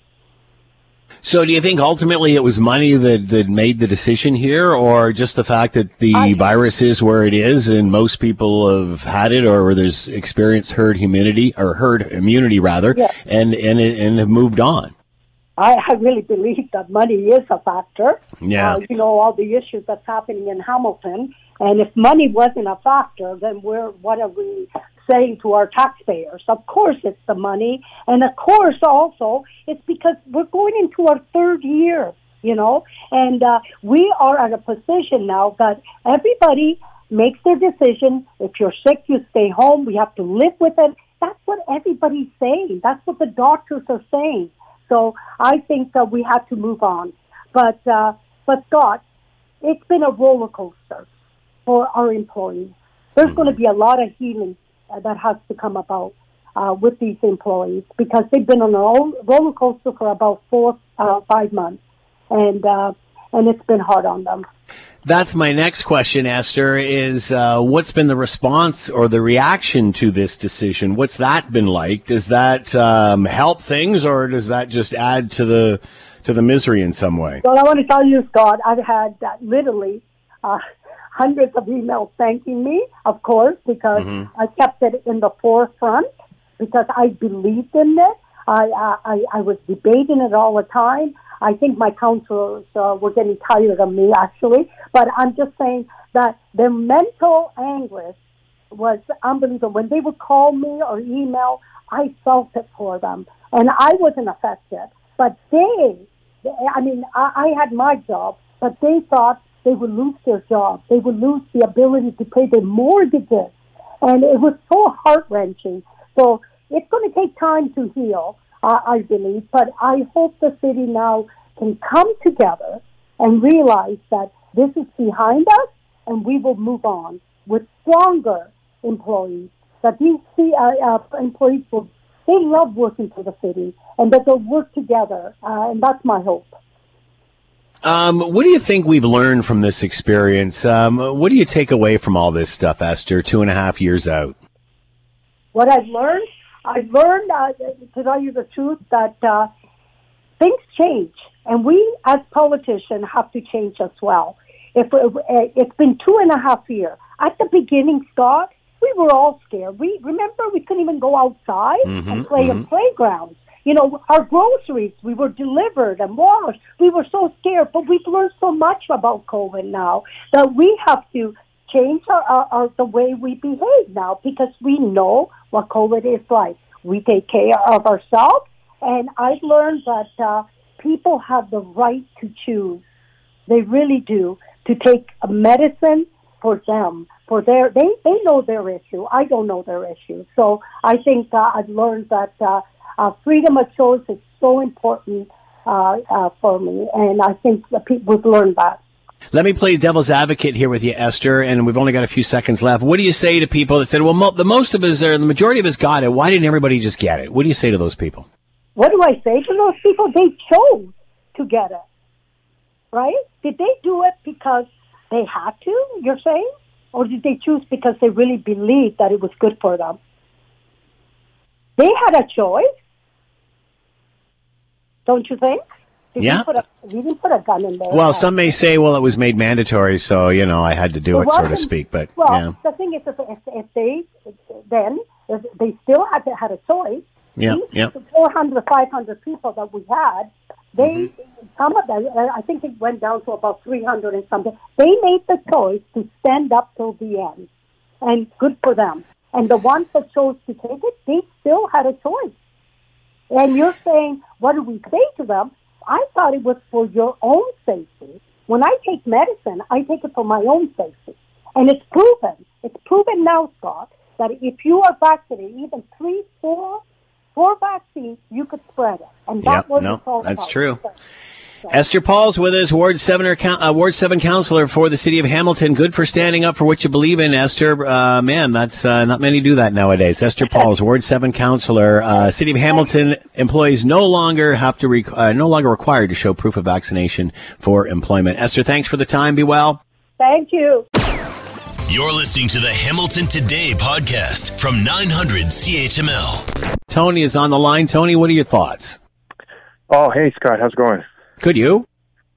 So, do you think ultimately it was money that, that made the decision here, or just the fact that the I, virus is where it is, and most people have had it, or there's experienced herd immunity or herd immunity rather, yes. and and and have moved on?
I, I really believe that money is a factor.
Yeah,
uh, you know all the issues that's happening in Hamilton, and if money wasn't a factor, then we're what are we saying to our taxpayers. Of course, it's the money, and of course, also it's because we're going into our third year, you know, and uh, we are at a position now that everybody makes their decision. If you're sick, you stay home. We have to live with it. That's what everybody's saying. That's what the doctors are saying. So I think that we have to move on. But uh, but Scott, it's been a roller coaster for our employees. There's going to be a lot of healing that has to come about uh, with these employees because they've been on a roller coaster for about four, uh, five months, and uh, and it's been hard on them.
That's my next question, Esther. Is uh, what's been the response or the reaction to this decision? What's that been like? Does that um, help things, or does that just add to the to the misery in some way?
Well, I want to tell you, Scott, I've had that literally uh, hundreds of emails thanking me, of course, because mm-hmm. I kept it in the forefront because I believed in it. I, I, I was debating it all the time. I think my councillors uh, were getting tired of me, actually. But I'm just saying that their mental anguish was unbelievable. When they would call me or email, I felt it for them. And I wasn't affected. But they, I mean, I, I had my job, but they thought they would lose their job. They would lose the ability to pay their mortgages. And it was so heart wrenching. So it's going to take time to heal, uh, I believe. But I hope the city now can come together and realize that this is behind us and we will move on with stronger employees. That these uh, employees will, they love working for the city and that they'll work together. Uh, and that's my hope.
Um, what do you think we've learned from this experience? Um, what do you take away from all this stuff, Esther, two and a half years out?
What I've learned? I've learned, uh, to tell you the truth, that uh, things change. And we, as politicians, have to change as well. If uh, It's been two and a half years. At the beginning, Scott, we were all scared. We Remember, we couldn't even go outside mm-hmm, and play mm-hmm. in playgrounds you know, our groceries, we were delivered and washed. We were so scared, but we've learned so much about COVID now that we have to change our, our, our the way we behave now because we know what COVID is like. We take care of ourselves, and I've learned that uh, people have the right to choose. They really do to take a medicine for them for their they they know their issue. I don't know their issue, so I think uh, I've learned that. Uh, uh, freedom of choice is so important uh, uh, for me, and I think people have learned that.
Let me play devil's advocate here with you, Esther, and we've only got a few seconds left. What do you say to people that said, well, mo- the most of us, or the majority of us got it. Why didn't everybody just get it? What do you say to those people?
what do I say to those people? They chose to get it, right? Did they do it because they had to? You're saying, or did they choose because they really believed that it was good for them? They had a choice, don't you think? We
yeah.
A, we didn't put a gun in there.
Well, some may say, well, it was made mandatory, so you know, I had to do it, it so to speak. But
well,
yeah.
the thing is, if, if they then if they still had to, had a choice.
Yeah, yeah.
The 400, 500 people that we had, they mm-hmm. some of them, I think it went down to about 300 and something. They made the choice to stand up till the end, and good for them. And the ones that chose to take it, they still had a choice. And you're saying, what do we say to them? I thought it was for your own safety. When I take medicine, I take it for my own safety. And it's proven, it's proven now, Scott, that if you are vaccinated, even three, four, four vaccines, you could spread it. And that yep, was
no, that's true. Esther Pauls with us, Ward Seven, uh, Ward Seven councillor for the city of Hamilton. Good for standing up for what you believe in, Esther. Uh, man, that's uh, not many do that nowadays. Esther Pauls Ward Seven councillor. Uh, city of Hamilton employees no longer have to rec- uh, no longer required to show proof of vaccination for employment. Esther, thanks for the time. Be well.
Thank you.
You're listening to the Hamilton Today podcast from 900 CHML.
Tony is on the line. Tony, what are your thoughts?
Oh, hey Scott, how's it going?
Could you?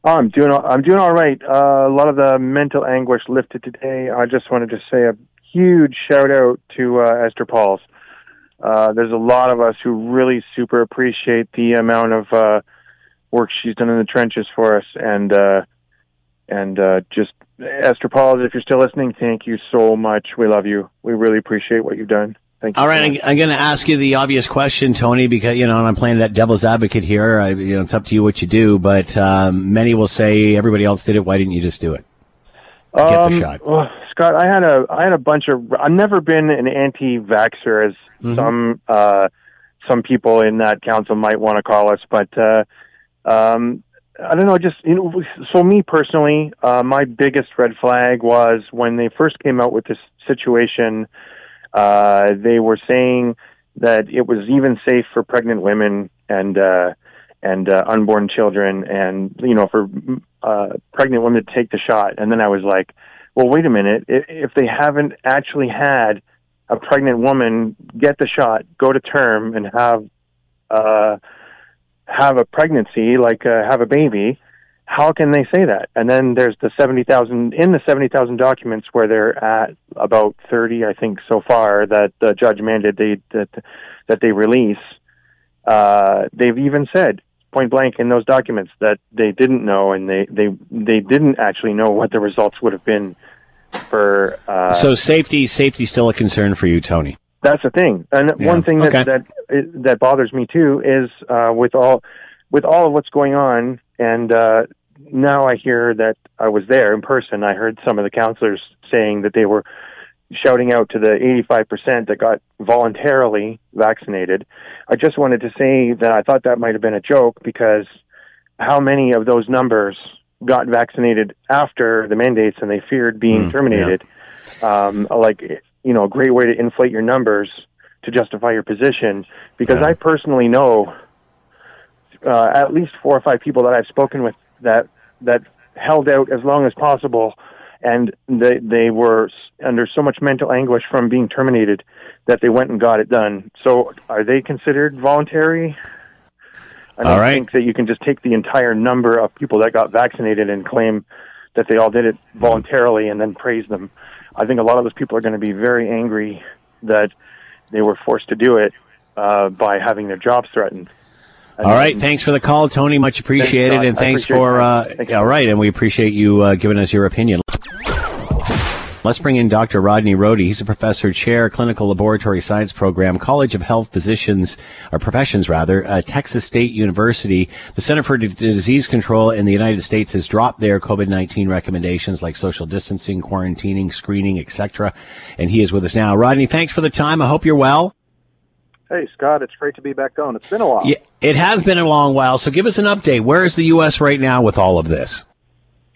Oh, I'm doing. I'm doing all right. Uh, a lot of the mental anguish lifted today. I just wanted to say a huge shout out to uh, Esther Pauls. Uh, there's a lot of us who really super appreciate the amount of uh, work she's done in the trenches for us, and uh, and uh, just Esther Pauls, if you're still listening, thank you so much. We love you. We really appreciate what you've done. Thank.
All right, I'm, I'm going to ask you the obvious question, Tony, because you know I'm playing that devil's advocate here. I, you know, it's up to you what you do, but um, many will say everybody else did it. Why didn't you just do it? Get
um,
the shot.
Well, Scott, I had a I had a bunch of. I've never been an anti-vaxxer, as mm-hmm. some uh, some people in that council might want to call us, but uh, um, I don't know. Just you know, so me personally, uh, my biggest red flag was when they first came out with this situation uh, they were saying that it was even safe for pregnant women and uh, and uh, unborn children, and you know, for uh, pregnant women to take the shot. And then I was like, well, wait a minute. If they haven't actually had a pregnant woman get the shot, go to term, and have uh, have a pregnancy, like uh, have a baby, how can they say that? And then there's the 70,000 in the 70,000 documents where they're at about 30, I think, so far that the judge mandated they, that that they release. Uh, they've even said point blank in those documents that they didn't know and they they they didn't actually know what the results would have been for. Uh,
so safety safety still a concern for you, Tony.
That's the thing, and yeah. one thing that okay. that that bothers me too is uh, with all with all of what's going on and uh, now I hear that I was there in person. I heard some of the councillors saying that they were shouting out to the 85% that got voluntarily vaccinated. I just wanted to say that I thought that might have been a joke because how many of those numbers got vaccinated after the mandates and they feared being mm, terminated? Yeah. Um, like, you know, a great way to inflate your numbers to justify your position because yeah. I personally know uh, at least four or five people that I've spoken with that that held out as long as possible, and they they were under so much mental anguish from being terminated that they went and got it done. So, are they considered voluntary? I don't
right.
think that you can just take the entire number of people that got vaccinated and claim that they all did it voluntarily and then praise them. I think a lot of those people are going to be very angry that they were forced to do it uh, by having their jobs threatened.
All right. Thanks for the call, Tony. Much appreciated. Thanks, and thanks for, uh, thank all right. And we appreciate you uh, giving us your opinion. Let's bring in Dr. Rodney Rohde. He's a professor, chair, clinical laboratory science program, College of Health Physicians, or Professions rather, uh, Texas State University. The Center for D- Disease Control in the United States has dropped their COVID-19 recommendations like social distancing, quarantining, screening, etc. And he is with us now. Rodney, thanks for the time. I hope you're well.
Hey, Scott, it's great to be back on. It's been a while.
Yeah, it has been a long while. So give us an update. Where is the U.S. right now with all of this?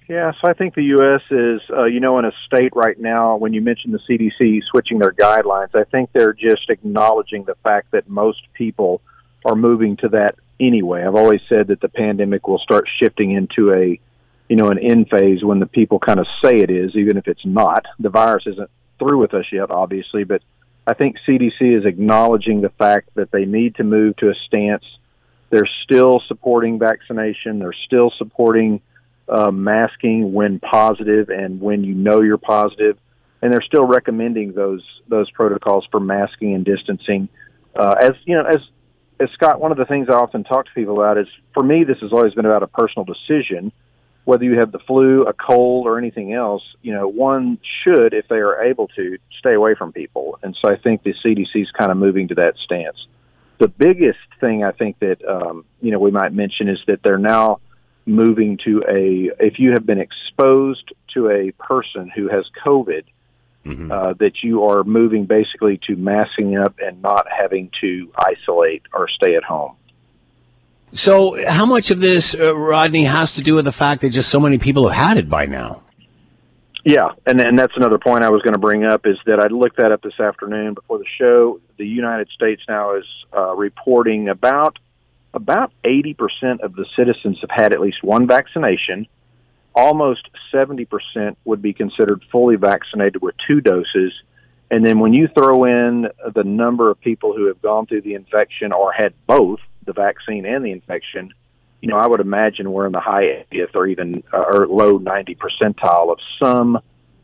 Yeah, so I think the U.S. is, uh, you know, in a state right now, when you mentioned the CDC switching their guidelines, I think they're just acknowledging the fact that most people are moving to that anyway. I've always said that the pandemic will start shifting into a, you know, an end phase when the people kind of say it is, even if it's not. The virus isn't through with us yet, obviously, but I think CDC is acknowledging the fact that they need to move to a stance. They're still supporting vaccination. They're still supporting uh, masking when positive and when you know you're positive, and they're still recommending those those protocols for masking and distancing. Uh, as you know, as as Scott, one of the things I often talk to people about is, for me, this has always been about a personal decision. Whether you have the flu, a cold, or anything else, you know, one should, if they are able to, stay away from people. And so I think the CDC is kind of moving to that stance. The biggest thing I think that um, you know we might mention is that they're now moving to a if you have been exposed to a person who has COVID, mm-hmm. uh, that you are moving basically to masking up and not having to isolate or stay at home.
So, how much of this, uh, Rodney, has to do with the fact that just so many people have had it by now?
Yeah, and and that's another point I was going to bring up is that I looked that up this afternoon before the show. The United States now is uh, reporting about about 80% of the citizens have had at least one vaccination. Almost 70% would be considered fully vaccinated with two doses. And then when you throw in the number of people who have gone through the infection or had both the vaccine and the infection, you know, I would imagine we're in the high 80th or even uh, or low 90 percentile of some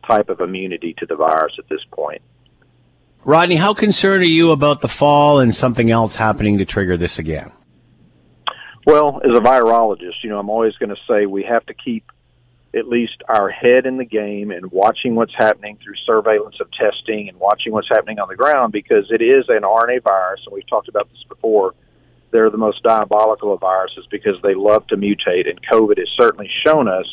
type of immunity to the virus at this point.
Rodney, how concerned are you about the fall and something else happening to trigger this again?
Well, as a virologist, you know, I'm always going to say we have to keep at least our head in the game and watching what's happening through surveillance of testing and watching what's happening on the ground because it is an RNA virus, and we've talked about this before. They're the most diabolical of viruses because they love to mutate, and COVID has certainly shown us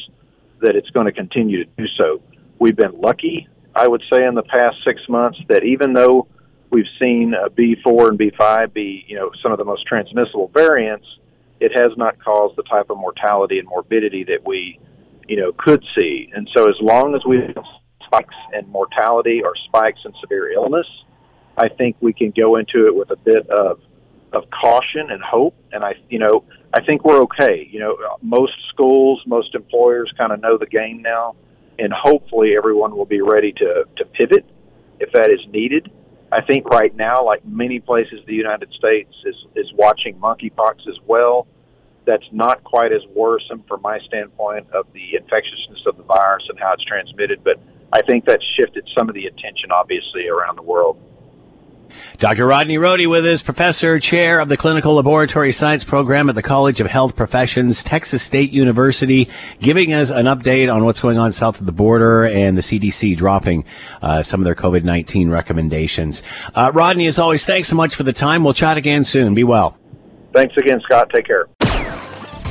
that it's going to continue to do so. We've been lucky, I would say, in the past six months that even though we've seen B4 and B5 be, you know, some of the most transmissible variants – it has not caused the type of mortality and morbidity that we, you know, could see. And so, as long as we have spikes in mortality or spikes in severe illness, I think we can go into it with a bit of of caution and hope. And I, you know, I think we're okay. You know, most schools, most employers kind of know the game now, and hopefully everyone will be ready to to pivot if that is needed. I think right now, like many places, the United States is is watching monkeypox as well. That's not quite as worrisome from my standpoint of the infectiousness of the virus and how it's transmitted, but I think that's shifted some of the attention, obviously, around the world.
Dr. Rodney Rohde with us, professor, chair of the clinical laboratory science program at the College of Health Professions, Texas State University, giving us an update on what's going on south of the border and the CDC dropping uh, some of their COVID 19 recommendations. Uh, Rodney, as always, thanks so much for the time. We'll chat again soon. Be well.
Thanks again, Scott. Take care.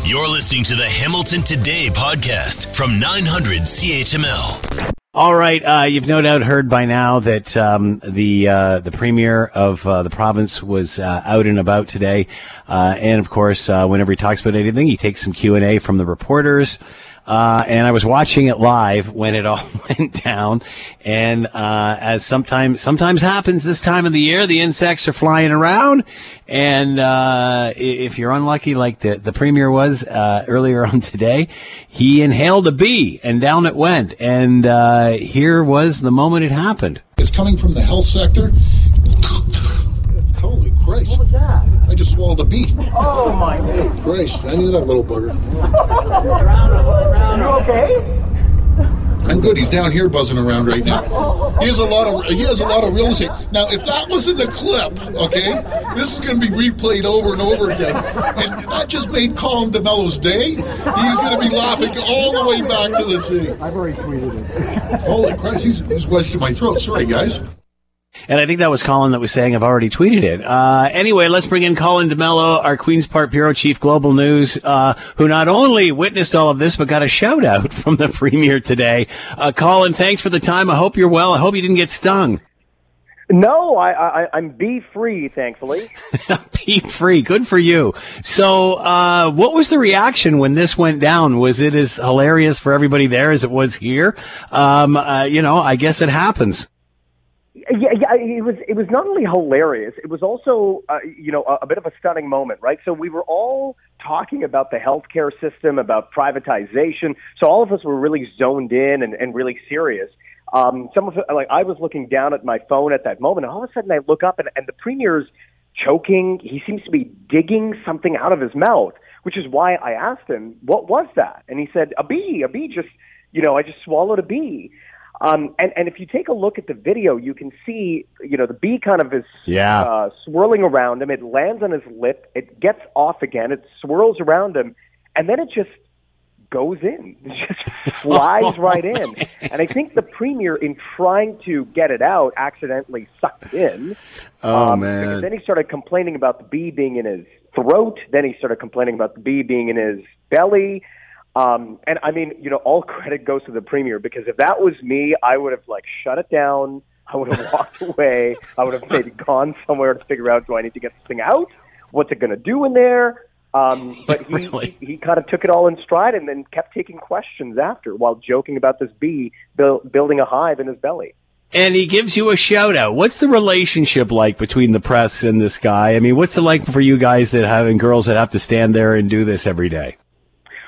You're listening to the Hamilton Today podcast from 900 CHML.
All right, uh, you've no doubt heard by now that um, the uh, the premier of uh, the province was uh, out and about today, uh, and of course, uh, whenever he talks about anything, he takes some Q and A from the reporters. Uh, and I was watching it live when it all went down. And uh, as sometimes sometimes happens this time of the year, the insects are flying around. And uh, if you're unlucky, like the the premier was uh, earlier on today, he inhaled a bee, and down it went. And uh, here was the moment it happened.
It's coming from the health sector. Christ!
What was that?
I just swallowed a bee.
Oh my God.
Christ! I knew that little bugger.
you okay?
I'm good. He's down here buzzing around right now. He has a lot of he has a lot of real estate. Now, if that was in the clip, okay, this is going to be replayed over and over again, and that just made Colin DeMello's day. He's going to be laughing all the way back to the city.
I've already tweeted it.
Holy Christ! He's, he's wedged in my throat. Sorry, guys.
And I think that was Colin that was saying, I've already tweeted it. Uh, anyway, let's bring in Colin DeMello, our Queen's Park Bureau Chief Global News, uh, who not only witnessed all of this, but got a shout out from the Premier today. Uh, Colin, thanks for the time. I hope you're well. I hope you didn't get stung.
No, I, I, I'm bee free, thankfully.
bee free. Good for you. So, uh, what was the reaction when this went down? Was it as hilarious for everybody there as it was here? Um, uh, you know, I guess it happens.
Yeah, yeah, it was. It was not only hilarious. It was also, uh, you know, a, a bit of a stunning moment, right? So we were all talking about the healthcare system, about privatization. So all of us were really zoned in and, and really serious. Um, some of like I was looking down at my phone at that moment, and all of a sudden I look up, and, and the premier's choking. He seems to be digging something out of his mouth, which is why I asked him, "What was that?" And he said, "A bee. A bee just, you know, I just swallowed a bee." Um, and, and if you take a look at the video, you can see, you know, the bee kind of is
yeah.
uh, swirling around him. It lands on his lip. It gets off again. It swirls around him, and then it just goes in. It just flies right in. And I think the premier, in trying to get it out, accidentally sucked it in.
Oh
um,
man!
Because then he started complaining about the bee being in his throat. Then he started complaining about the bee being in his belly. Um, and I mean, you know, all credit goes to the premier because if that was me, I would have like shut it down. I would have walked away. I would have maybe gone somewhere to figure out do I need to get this thing out? What's it going to do in there? Um, but he,
Really?
he he kind of took it all in stride and then kept taking questions after while joking about this bee buil- building a hive in his belly.
And he gives you a shout out. What's the relationship like between the press and this guy? I mean, what's it like for you guys that have and girls that have to stand there and do this every day?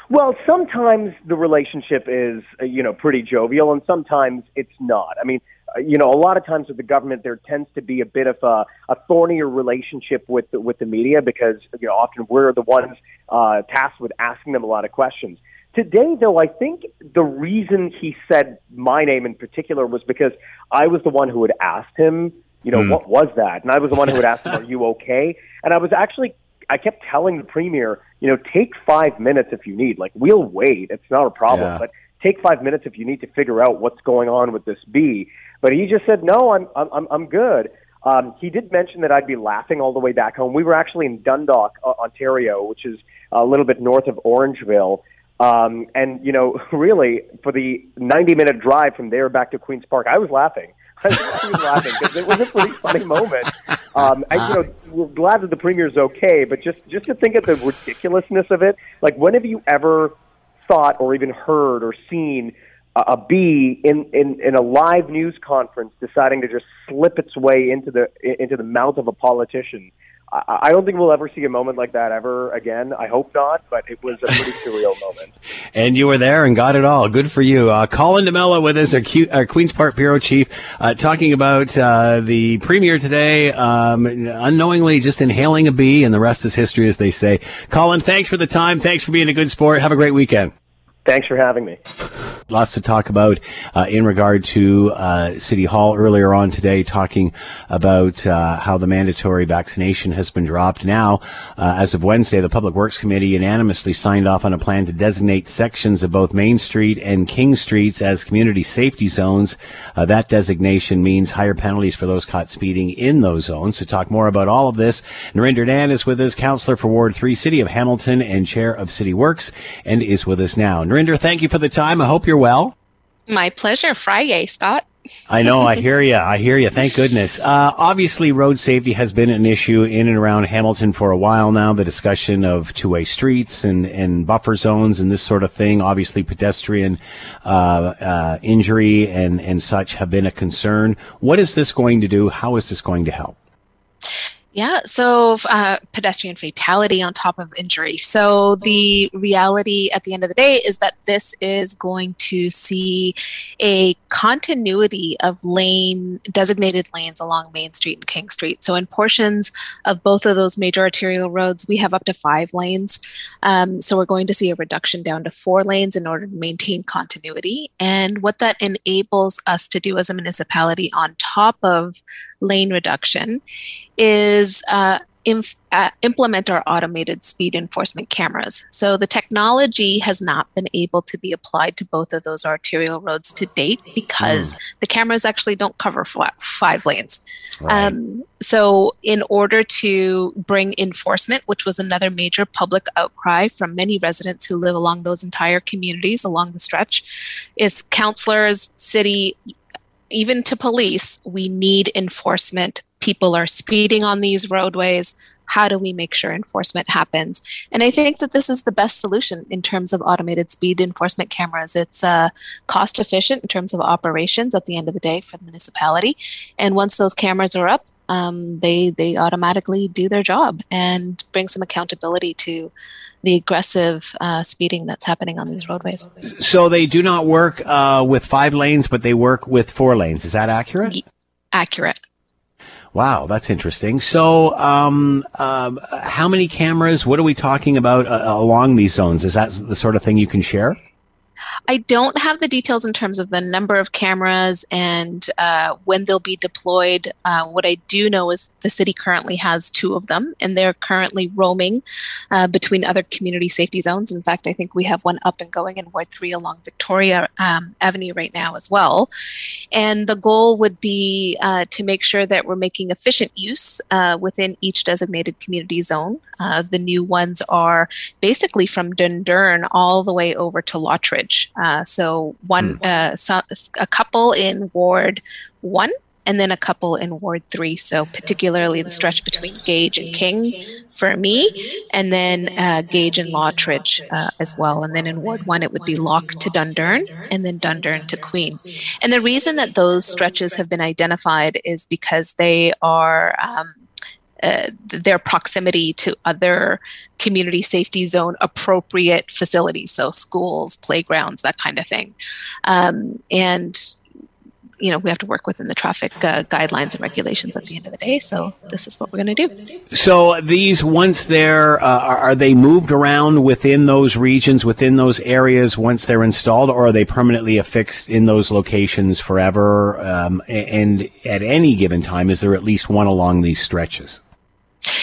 Well, sometimes the relationship is, uh, you know, pretty jovial, and sometimes it's not. I mean, uh, you know, a lot of times with the government, there tends to be a bit of a, a thornier relationship with the, with the media because, you know, often we're the ones uh, tasked with asking them a lot of questions. Today, though, I think the reason he said my name in particular was because I was the one who had asked him, you know,
Hmm.
what was that? And I was the one who had asked him, are you okay? And I was actually I kept telling the premier, you know, take five minutes if you need. Like, we'll wait. It's not a problem.
Yeah.
But take five minutes if you need to figure out what's going on with this bee. But he just said, no, I'm I'm I'm- good. Um, he did mention that I'd be laughing all the way back home. We were actually in Dundalk, uh, Ontario, which is a little bit north of Orangeville. Um, and you know, really, for the 90-minute drive from there back to Queen's Park, I was laughing. I was laughing because it was a pretty funny moment. Um, and you know, we're glad that the premier's okay, but just just to think of the ridiculousness of it, like when have you ever thought or even heard or seen a, a bee in, in in a live news conference deciding to just slip its way into the into the mouth of a politician? I, I don't think we'll ever see a moment like that ever again. I hope not, but it was a pretty surreal moment.
And you were there and got it all. Good for you. Uh, Colin D'Mello with us, our, Q, our Queen's Park Bureau Chief, uh, talking about uh, the Premier today, um, unknowingly just inhaling a bee, and the rest is history, as they say. Colin, thanks for the time. Thanks for being a good sport. Have a great weekend.
Thanks for having me.
Lots to talk about uh, in regard to uh, City Hall earlier on today, talking about uh, how the mandatory vaccination has been dropped. Now, uh, as of Wednesday, the Public Works Committee unanimously signed off on a plan to designate sections of both Main Street and King Streets as community safety zones. Uh, that designation means higher penalties for those caught speeding in those zones. To talk more about all of this, Nrinder Nann is with us, Councillor for Ward 3, City of Hamilton, and Chair of City Works, and is with us now. Nrinder, thank you for the time. I hope you're well.
My pleasure. Friday, Scott.
I know. I hear you. I hear you. Thank goodness. Uh, obviously, road safety has been an issue in and around Hamilton for a while now. The discussion of two-way streets and, and buffer zones and this sort of thing. Obviously, pedestrian uh, uh, injury and and such have been a concern. What is this going to do? How is this going to help?
Yeah, so uh, pedestrian fatality on top of injury. So the reality at the end of the day is that this is going to see a continuity of lane designated lanes along Main Street and King Street. So in portions of both of those major arterial roads, we have up to five lanes. Um, so we're going to see a reduction down to four lanes in order to maintain continuity. And what that enables us to do as a municipality on top of lane reduction is uh, inf- uh, implement our automated speed enforcement cameras. So the technology has not been able to be applied to both of those arterial roads to date because the cameras actually don't cover f- five lanes. Um, so, in order to bring enforcement, which was another major public outcry from many residents who live along those entire communities along the stretch, is councillors, city, even to police, we need enforcement. People are speeding on these roadways. How do we make sure enforcement happens? And i think that this is the best solution in terms of automated speed enforcement cameras. It's uh, cost efficient in terms of operations at the end of the day for the municipality. And once those cameras are up um, they they automatically do their job and bring some accountability to the aggressive uh, speeding that's happening on these roadways.
So they do not work uh, with five lanes, but they work with four lanes. Is that accurate?
Accurate.
Wow, that's interesting. So, um, um, how many cameras? What are we talking about uh, along these zones? Is that the sort of thing you can share?
I don't have the details in terms of the number of cameras and uh, when they'll be deployed. Uh, what I do know is the city currently has two of them, and they're currently roaming uh, between other community safety zones. In fact, I think we have one up and going in Ward 3 along Victoria um, Avenue right now as well. And the goal would be uh, to make sure that we're making efficient use uh, within each designated community zone. Uh, the new ones are basically from Dundurn all the way over to Lottridge. Uh, so one, mm. uh, so, a couple in Ward One, and then a couple in Ward Three. So particularly the stretch between Gage and King for me, and then uh, Gage and Lottridge uh, as well. And then in Ward One, it would be Locke to Dundurn, and then Dundurn to Queen. And the reason that those stretches have been identified is because they are. Um, uh, their proximity to other community safety zone appropriate facilities, so schools, playgrounds, that kind of thing. Um, and you know we have to work within the traffic uh, guidelines and regulations at the end of the day so this is what we're going to do.
So these once they're uh, are, they moved around within those regions within those areas once they're installed or are they permanently affixed in those locations forever? Um, and at any given time is there at least one along these stretches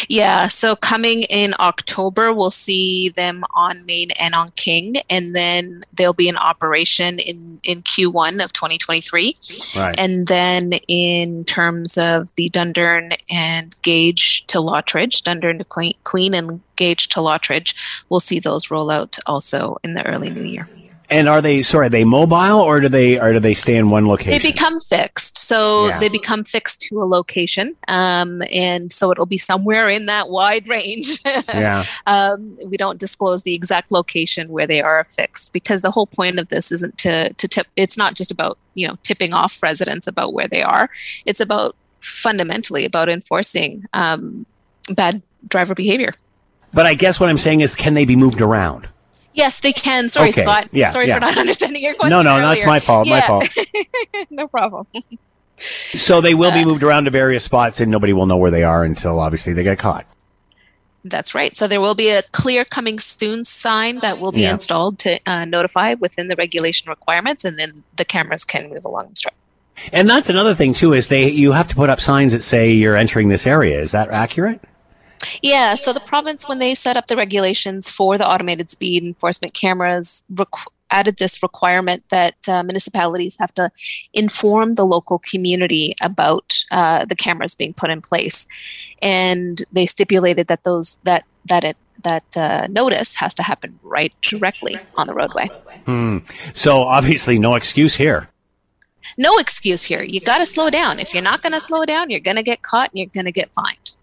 yeah, so coming in October, we'll see them on Main and on King, and then they'll be in operation in, in Q1 of 2023. Right. And then in terms of the Dundurn and Gage to Lottridge, Dundurn to Queen, Queen and Gage to Lottridge, we'll see those roll out also in the early new year.
And are they sorry? Are they mobile or do they or do they stay in one location?
They become fixed, so yeah. they become fixed to a location, um, and so it'll be somewhere in that wide range. yeah. Um, we don't disclose the exact location where they are fixed because the whole point of this isn't to to tip. It's not just about you know tipping off residents about where they are. It's about fundamentally about enforcing um, bad driver behavior.
But I guess what I'm saying is, can they be moved around?
Yes, they can. Sorry, okay. Scott. Yeah, Sorry yeah. for not understanding your question.
No, no,
earlier.
that's my fault. Yeah. My fault.
no problem.
so they will be uh, moved around to various spots, and nobody will know where they are until obviously they get caught.
That's right. So there will be a clear coming soon sign that will be yeah. installed to uh, notify within the regulation requirements, and then the cameras can move along the strip.
And that's another thing too is they you have to put up signs that say you're entering this area. Is that accurate?
Yeah, so the province, when they set up the regulations for the automated speed enforcement cameras, requ- added this requirement that uh, municipalities have to inform the local community about uh, the cameras being put in place, and they stipulated that those that that it that uh, notice has to happen right directly on the roadway.
Hmm. So obviously, no excuse here.
No excuse here. You got to slow down. If you're not going to slow down, you're going to get caught and you're going to get fined.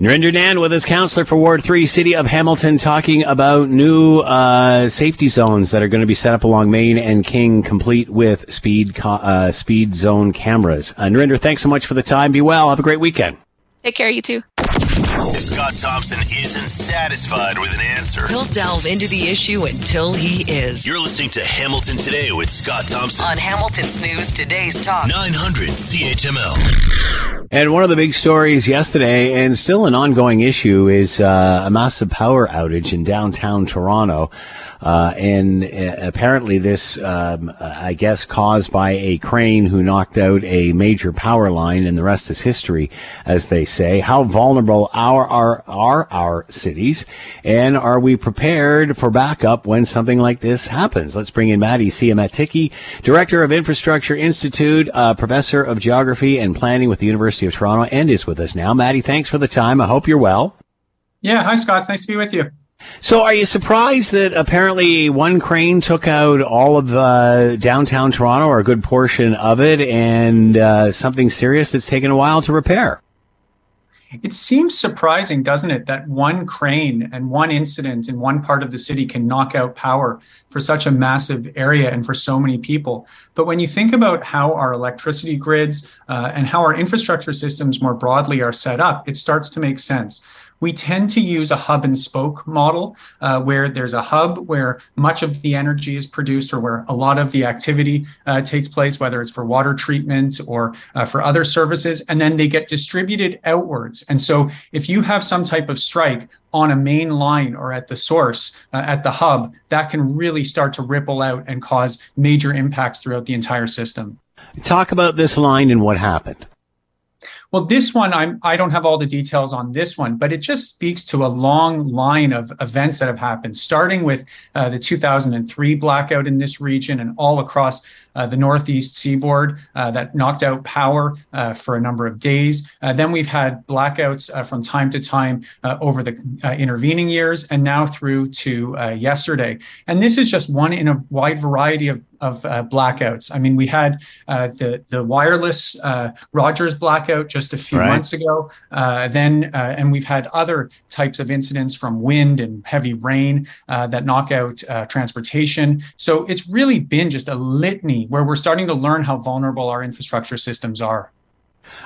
Nrinder Nann with his counselor for Ward 3, City of Hamilton, talking about new uh, safety zones that are going to be set up along Main and King, complete with speed uh, speed zone cameras. Uh, Nrinder, thanks so much for the time. Be well. Have a great weekend.
Take care, you too.
If Scott Thompson isn't satisfied with an answer, he'll delve into the issue until he is. You're listening to Hamilton Today with Scott Thompson on Hamilton's News Today's Talk 900 CHML.
And one of the big stories yesterday, and still an ongoing issue, is uh, a massive power outage in downtown Toronto. Uh, and uh, apparently this, um, I guess, caused by a crane who knocked out a major power line, and the rest is history, as they say. How vulnerable are, are, are our cities, and are we prepared for backup when something like this happens? Let's bring in Matti Siemiatycki, Director of Infrastructure Institute, uh, Professor of Geography and Planning with the University of Toronto, and is with us now. Matti, thanks for the time. I hope you're well.
Yeah, hi Scott. It's nice to be with you.
So, are you surprised that apparently one crane took out all of uh, downtown Toronto or a good portion of it, and uh, something serious that's taken a while to repair?
It seems surprising, doesn't it, that one crane and one incident in one part of the city can knock out power for such a massive area and for so many people. But when you think about how our electricity grids uh, and how our infrastructure systems more broadly are set up, it starts to make sense we tend to use a hub and spoke model uh, where there's a hub where much of the energy is produced or where a lot of the activity uh, takes place, whether it's for water treatment or uh, for other services, and then they get distributed outwards. And so if you have some type of strike on a main line or at the source, uh, at the hub, that can really start to ripple out and cause major impacts throughout the entire system.
Talk about this line and what happened.
Well, this one, I'm, I don't have all the details on this one, but it just speaks to a long line of events that have happened, starting with uh, the 2003 blackout in this region and all across the northeast seaboard uh, that knocked out power uh, for a number of days. Uh, then we've had blackouts uh, from time to time over the intervening years and now through to yesterday. And this is just one in a wide variety of of uh, blackouts. I mean, we had uh, the the wireless uh, Rogers blackout just a few right. months ago. then, and we've had other types of incidents from wind and heavy rain that knock out transportation. So it's really been just a litany where we're starting to learn how vulnerable our infrastructure systems are.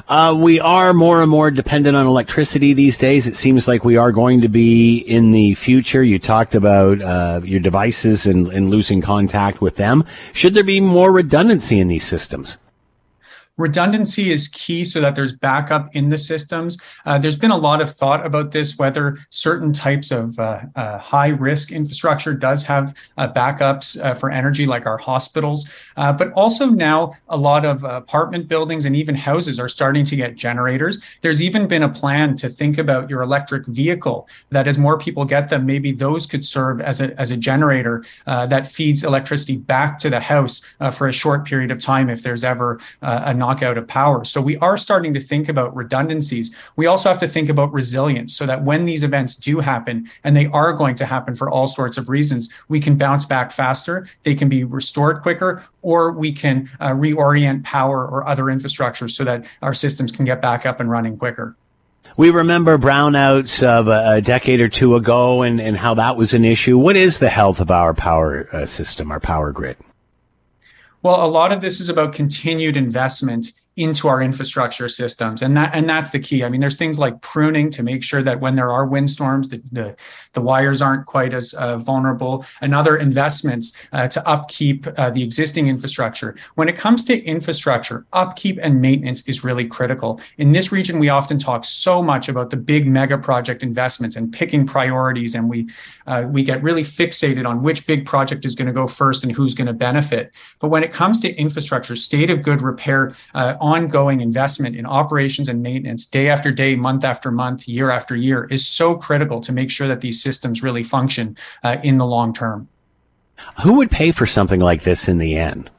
Uh, we are more and more dependent on electricity these days. It seems like we are going to be in the future. You talked about uh, your devices and, and losing contact with them. Should there be more redundancy in these systems?
Redundancy is key so that there's backup in the systems. Uh, there's been a lot of thought about this, whether certain types of uh, uh, high risk infrastructure does have uh, backups uh, for energy, like our hospitals. Uh, but also now, a lot of apartment buildings and even houses are starting to get generators. There's even been a plan to think about your electric vehicle, that as more people get them, maybe those could serve as a, as a generator that feeds electricity back to the house for a short period of time if there's ever a knockout of power. So we are starting to think about redundancies. We also have to think about resilience so that when these events do happen, and they are going to happen for all sorts of reasons, we can bounce back faster, they can be restored quicker, or we can uh, reorient power or other infrastructure so that our systems can get back up and running quicker.
We remember brownouts of a, a, decade or two ago and, and how that was an issue. What is the health of our power uh, system, our power grid?
Well, a lot of this is about continued investment into our infrastructure systems. And that and that's the key. I mean there's things like pruning to make sure that when there are windstorms the the, the wires aren't quite as uh, vulnerable and other investments uh, to upkeep uh, the existing infrastructure. When it comes to infrastructure upkeep and maintenance is really critical. In this region we often talk so much about the big mega project investments and picking priorities and we uh, we get really fixated on which big project is going to go first and who's going to benefit. But when it comes to infrastructure state of good repair uh, ongoing investment in operations and maintenance day after day, month after month, year after year is so critical to make sure that these systems really function uh, in the long term.
Who would pay for something like this in the end?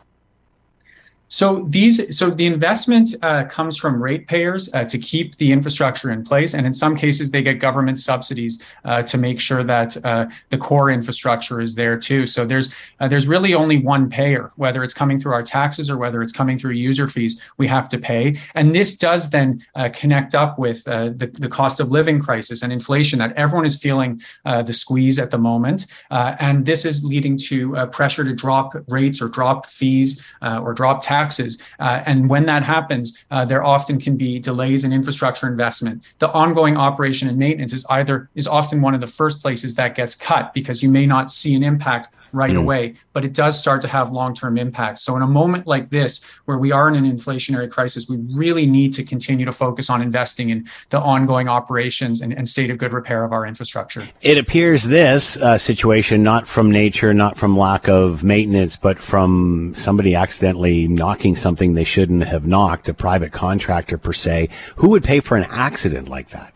So these, so the investment uh, comes from ratepayers uh, to keep the infrastructure in place, and in some cases they get government subsidies uh, to make sure that uh, the core infrastructure is there too. So there's uh, there's really only one payer, whether it's coming through our taxes or whether it's coming through user fees, we have to pay, and this does then uh, connect up with the the cost of living crisis and inflation that everyone is feeling the squeeze at the moment, and this is leading to pressure to drop rates or drop fees or drop taxes taxes. Uh, and when that happens, uh, there often can be delays in infrastructure investment. The ongoing operation and maintenance is either is often one of the first places that gets cut because you may not see an impact right mm. away, but it does start to have long term impacts. So, in a moment like this, where we are in an inflationary crisis, we really need to continue to focus on investing in the ongoing operations and, and state of good repair of our infrastructure.
It appears this uh, situation, not from nature, not from lack of maintenance, but from somebody accidentally knocking something they shouldn't have knocked, a private contractor per se, who would pay for an accident like that?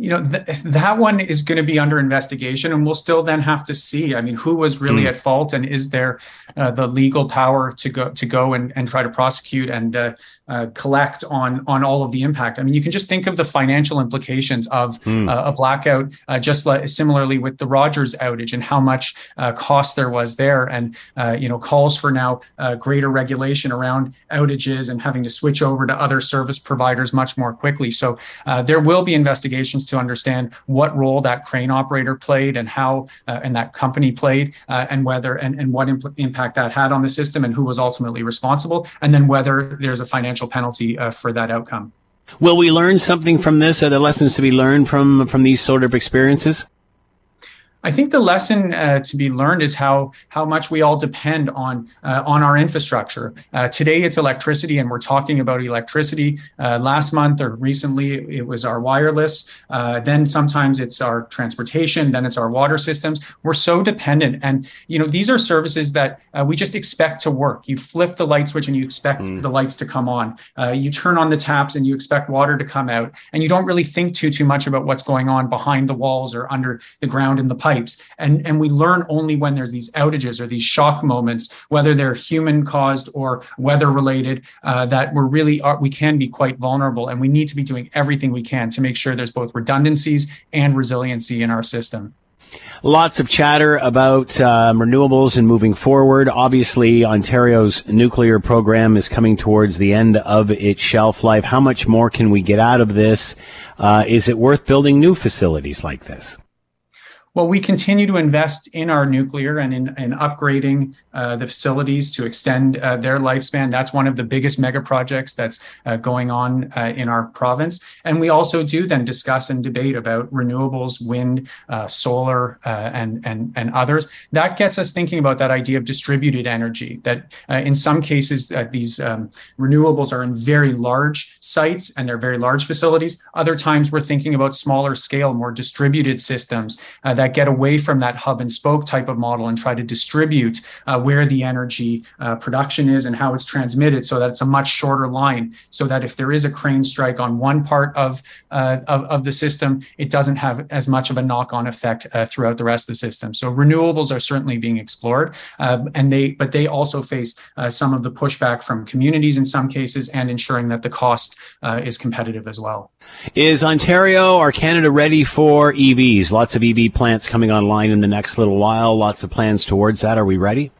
You know th- that one is going to be under investigation and we'll still then have to see i mean who was really mm. at fault and is there uh, the legal power to go to go and, and try to prosecute and uh, uh, collect on on all of the impact i mean you can just think of the financial implications of mm. a blackout uh, just like similarly with the rogers outage and how much uh, cost there was there and you know calls for now greater regulation around outages and having to switch over to other service providers much more quickly so there will be investigations to understand what role that crane operator played and how uh, and that company played uh, and whether and, and what impl- impact that had on the system and who was ultimately responsible and then whether there's a financial penalty uh, for that outcome.
Will we learn something from this? Are there lessons to be learned from from these sort of experiences
I think the lesson uh, to be learned is how how much we all depend on uh, on our infrastructure. Uh, today it's electricity, and we're talking about electricity. Uh, last month or recently it was our wireless. Uh, then sometimes it's our transportation. Then it's our water systems. We're so dependent, and you know these are services that uh, we just expect to work. You flip the light switch and you expect mm. the lights to come on. you turn on the taps and you expect water to come out, and you don't really think too too much about what's going on behind the walls or under the ground in the pipe pipes. And, and we learn only when there's these outages or these shock moments, whether they're human caused or weather related, uh, that we're really, are, we can be quite vulnerable. And we need to be doing everything we can to make sure there's both redundancies and resiliency in our system.
Lots of chatter about um, renewables and moving forward. Obviously, Ontario's nuclear program is coming towards the end of its shelf life. How much more can we get out of this? Uh, is it worth building new facilities like this?
Well, we continue to invest in our nuclear and in, in upgrading uh, the facilities to extend uh, their lifespan. That's one of the biggest mega projects that's uh, going on uh, in our province. And we also do then discuss and debate about renewables, wind, uh, solar, uh, and, and, and others. That gets us thinking about that idea of distributed energy, that in some cases, these um, renewables are in very large sites and they're very large facilities. Other times, we're thinking about smaller scale, more distributed systems that get away from that hub and spoke type of model and try to distribute uh, where the energy uh, production is and how it's transmitted so that it's a much shorter line so that if there is a crane strike on one part of, uh, of, of, the system, it doesn't have as much of a knock-on effect uh, throughout the rest of the system. So renewables are certainly being explored um, and they, but they also face some of the pushback from communities in some cases and ensuring that the cost uh, is competitive as well.
Is Ontario or Canada ready for EVs? Lots of EV plants coming online in the next little while. Lots of plans towards that. Are we ready?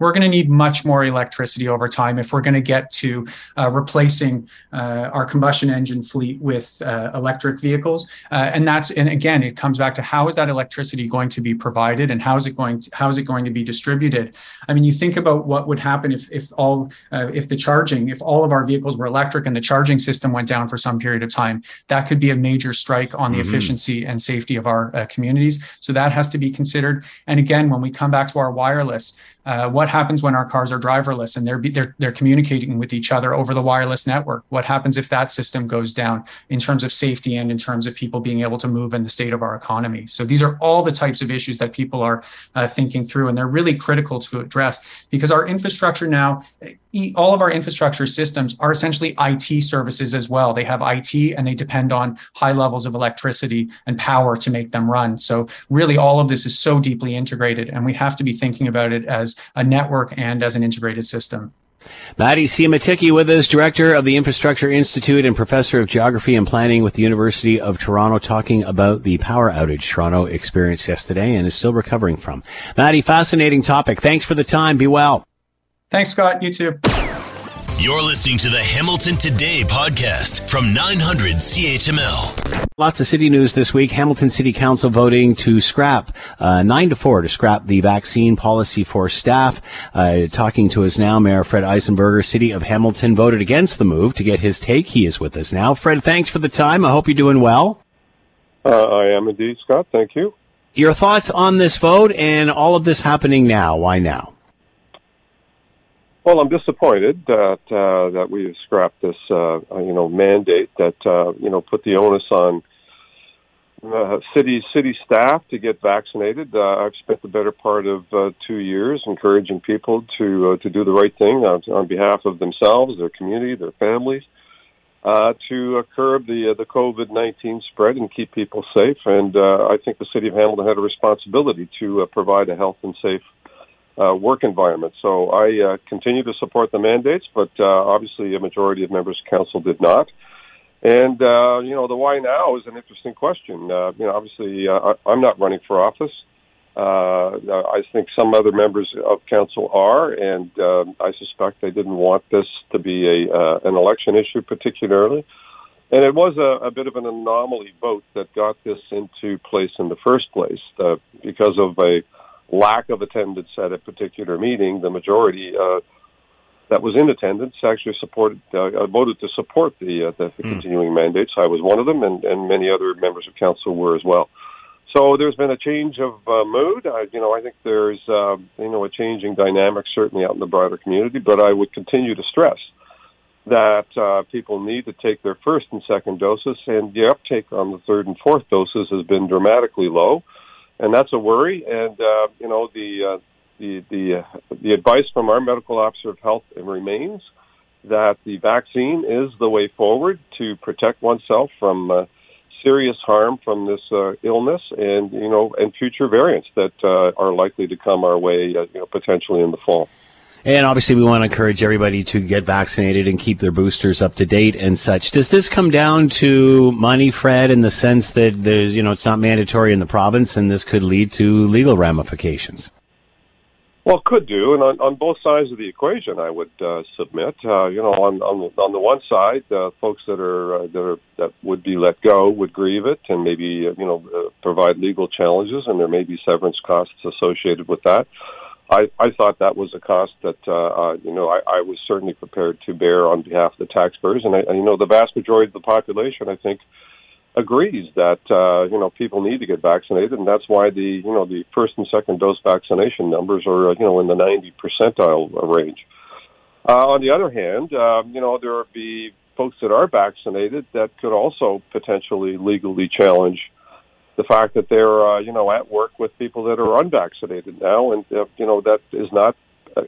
We're going to need much more electricity over time if we're going to get to uh, replacing uh, our combustion engine fleet with uh, electric vehicles. Uh, and that's and again, it comes back to how is that electricity going to be provided and how is it going to, how is it going to be distributed? I mean, you think about what would happen if if all uh, if the charging if all of our vehicles were electric and the charging system went down for some period of time, that could be a major strike on the mm-hmm. efficiency and safety of our uh, communities. So that has to be considered. And again, when we come back to our wireless, what happens when our cars are driverless and they're, they're they're communicating with each other over the wireless network? What happens if that system goes down in terms of safety and in terms of people being able to move in the state of our economy? So these are all the types of issues that people are uh, thinking through, and they're really critical to address because our infrastructure now, all of our infrastructure systems are essentially IT services as well. They have IT and they depend on high levels of electricity and power to make them run. So really, all of this is so deeply integrated, and we have to be thinking about it as a network and as an integrated system.
Matti Siemiatycki with us, Director of the Infrastructure Institute and Professor of Geography and Planning with the University of Toronto, talking about the power outage Toronto experienced yesterday and is still recovering from. Matti, fascinating topic. Thanks for the time. Be well.
Thanks, Scott. You too.
You're listening to the Hamilton Today podcast from 900 CHML.
Lots of city news this week. Hamilton City Council voting to scrap uh, nine to four to scrap the vaccine policy for staff. Uh, talking to us now, Mayor Fred Eisenberger, City of Hamilton, voted against the move. To get his take, he is with us now. Fred, thanks for the time. I hope you're doing well.
Uh, I am indeed, Scott. Thank you.
Your thoughts on this vote and all of this happening now? Why now?
Well, I'm disappointed that uh, that we have scrapped this, uh, you know, mandate that uh, you know put the onus on uh, city city staff to get vaccinated. Uh, I've spent the better part of uh, two years encouraging people to uh, to do the right thing on, on behalf of themselves, their community, their families, uh, to uh, curb the uh, the COVID nineteen spread and keep people safe. And uh, I think the city of Hamilton had a responsibility to uh, provide a health and safe uh, work environment. So I uh, continue to support the mandates, but uh, obviously a majority of members of council did not. And uh, you know, the why now is an interesting question. Uh, you know, obviously uh, I'm not running for office. Uh, I think some other members of council are, and uh, I suspect they didn't want this to be a uh, an election issue particularly. And it was a, a bit of an anomaly vote that got this into place in the first place uh, because of a lack of attendance at a particular meeting. The majority uh, that was in attendance actually supported uh, voted to support the uh, the, the mm. continuing mandates. I was one of them, and, and many other members of council were as well. So there's been a change of uh, mood. I, you know, I think there's uh, you know a changing dynamic certainly out in the broader community. But I would continue to stress that uh, people need to take their first and second doses, and the uptake on the third and fourth doses has been dramatically low, and that's a worry. And uh, you know the uh, the the uh, the advice from our medical officer of health remains that the vaccine is the way forward to protect oneself from uh, serious harm from this uh, illness and you know and future variants that uh, are likely to come our way uh, you know potentially in the fall.
And obviously, we want to encourage everybody to get vaccinated and keep their boosters up to date and such. Does this come down to money, Fred, in the sense that there's, you know, it's not mandatory in the province and this could lead to legal ramifications?
Well, could do, and on, on both sides of the equation, I would uh, submit. Uh, you know, on on the, on the one side, uh, folks that are uh, that are that would be let go would grieve it, and maybe uh, you know uh, provide legal challenges, and there may be severance costs associated with that. I, I thought that was a cost that uh, uh, you know I, I was certainly prepared to bear on behalf of the taxpayers, and I, you know the vast majority of the population, I think, agrees that uh, you know people need to get vaccinated, and that's why the you know the first and second dose vaccination numbers are uh, you know in the ninety percentile range. Uh, on the other hand, uh, you know there will be folks that are vaccinated that could also potentially legally challenge the fact that they're uh, you know at work with people that are unvaccinated now, and uh, you know that is not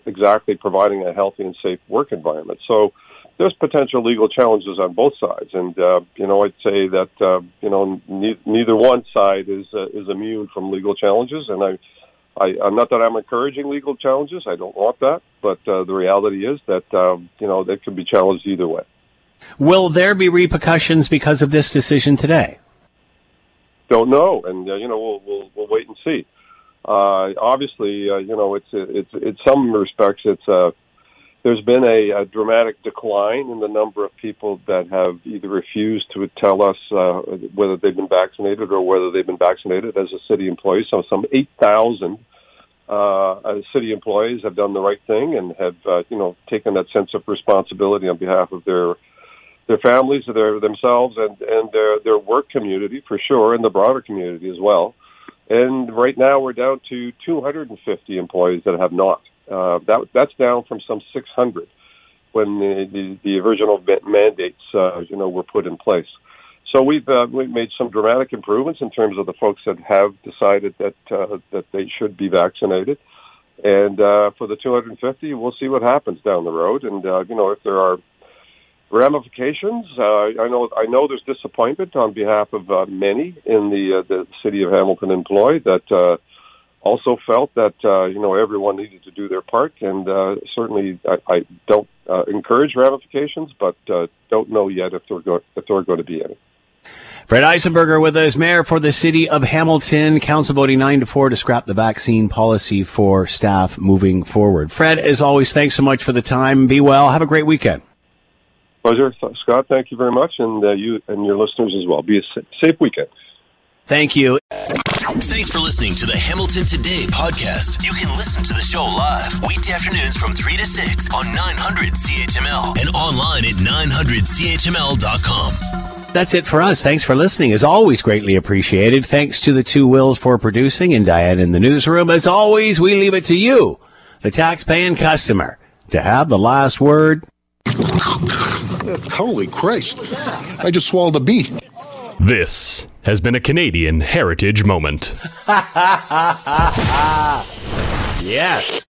exactly providing a healthy and safe work environment. So there's potential legal challenges on both sides, and uh, you know I'd say that uh, you know ne- neither one side is uh, is immune from legal challenges, and I. I, I'm not that I'm encouraging legal challenges. I don't want that, but uh, the reality is that um, you know they could be challenged either way.
Will there be repercussions because of this decision today?
Don't know, and uh, you know we'll, we'll we'll wait and see. Uh, obviously, uh, you know it's it's in some respects it's a there's been a, a dramatic decline in the number of people that have either refused to tell us uh, whether they've been vaccinated or whether they've been vaccinated as a city employee. So some 8,000 uh, city employees have done the right thing and have, uh, you know, taken that sense of responsibility on behalf of their their families, their themselves, and and their their work community for sure, and the broader community as well. And right now, we're down to 250 employees that have not. Uh, that that's down from some 600 when the, the, the original mandates, uh, you know, were put in place. So we've uh, we've made some dramatic improvements in terms of the folks that have decided that uh, that they should be vaccinated, and uh, for the 250, we'll see what happens down the road. And uh, you know, if there are ramifications, uh, I know I know there's disappointment on behalf of uh, many in the uh, the city of Hamilton employee that. Uh, also felt that uh, you know everyone needed to do their part, and uh, certainly I, I don't uh, encourage ramifications, but uh, don't know yet if there go- if there are going to be any.
Fred Eisenberger with us, Mayor for the City of Hamilton. Council voting nine to four to scrap the vaccine policy for staff moving forward. Fred, as always, thanks so much for the time. Be well. Have a great weekend.
Pleasure, Scott. Thank you very much, and uh, you and your listeners as well. Be a safe weekend.
Thank you.
Thanks for listening to the Hamilton Today podcast. You can listen to the show live weekday afternoons from 3 to 6 on 900 CHML and online at 900CHML.com.
That's it for us. Thanks for listening. As always, greatly appreciated. Thanks to the two Wills for producing and Diane in the newsroom. As always, we leave it to you, the tax-paying customer, to have the last word.
Holy Christ. I just swallowed a bee.
This has been a Canadian Heritage Moment.
yes.